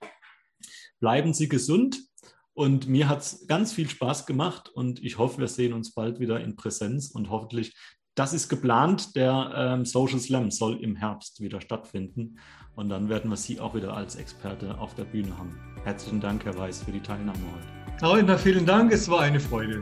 Bleiben Sie gesund. Und mir hat es ganz viel Spaß gemacht und ich hoffe, wir sehen uns bald wieder in Präsenz und hoffentlich, das ist geplant, der ähm, Social Slam soll im Herbst wieder stattfinden und dann werden wir Sie auch wieder als Experte auf der Bühne haben. Herzlichen Dank, Herr Weiß, für die Teilnahme heute. Rainer, vielen Dank, es war eine Freude.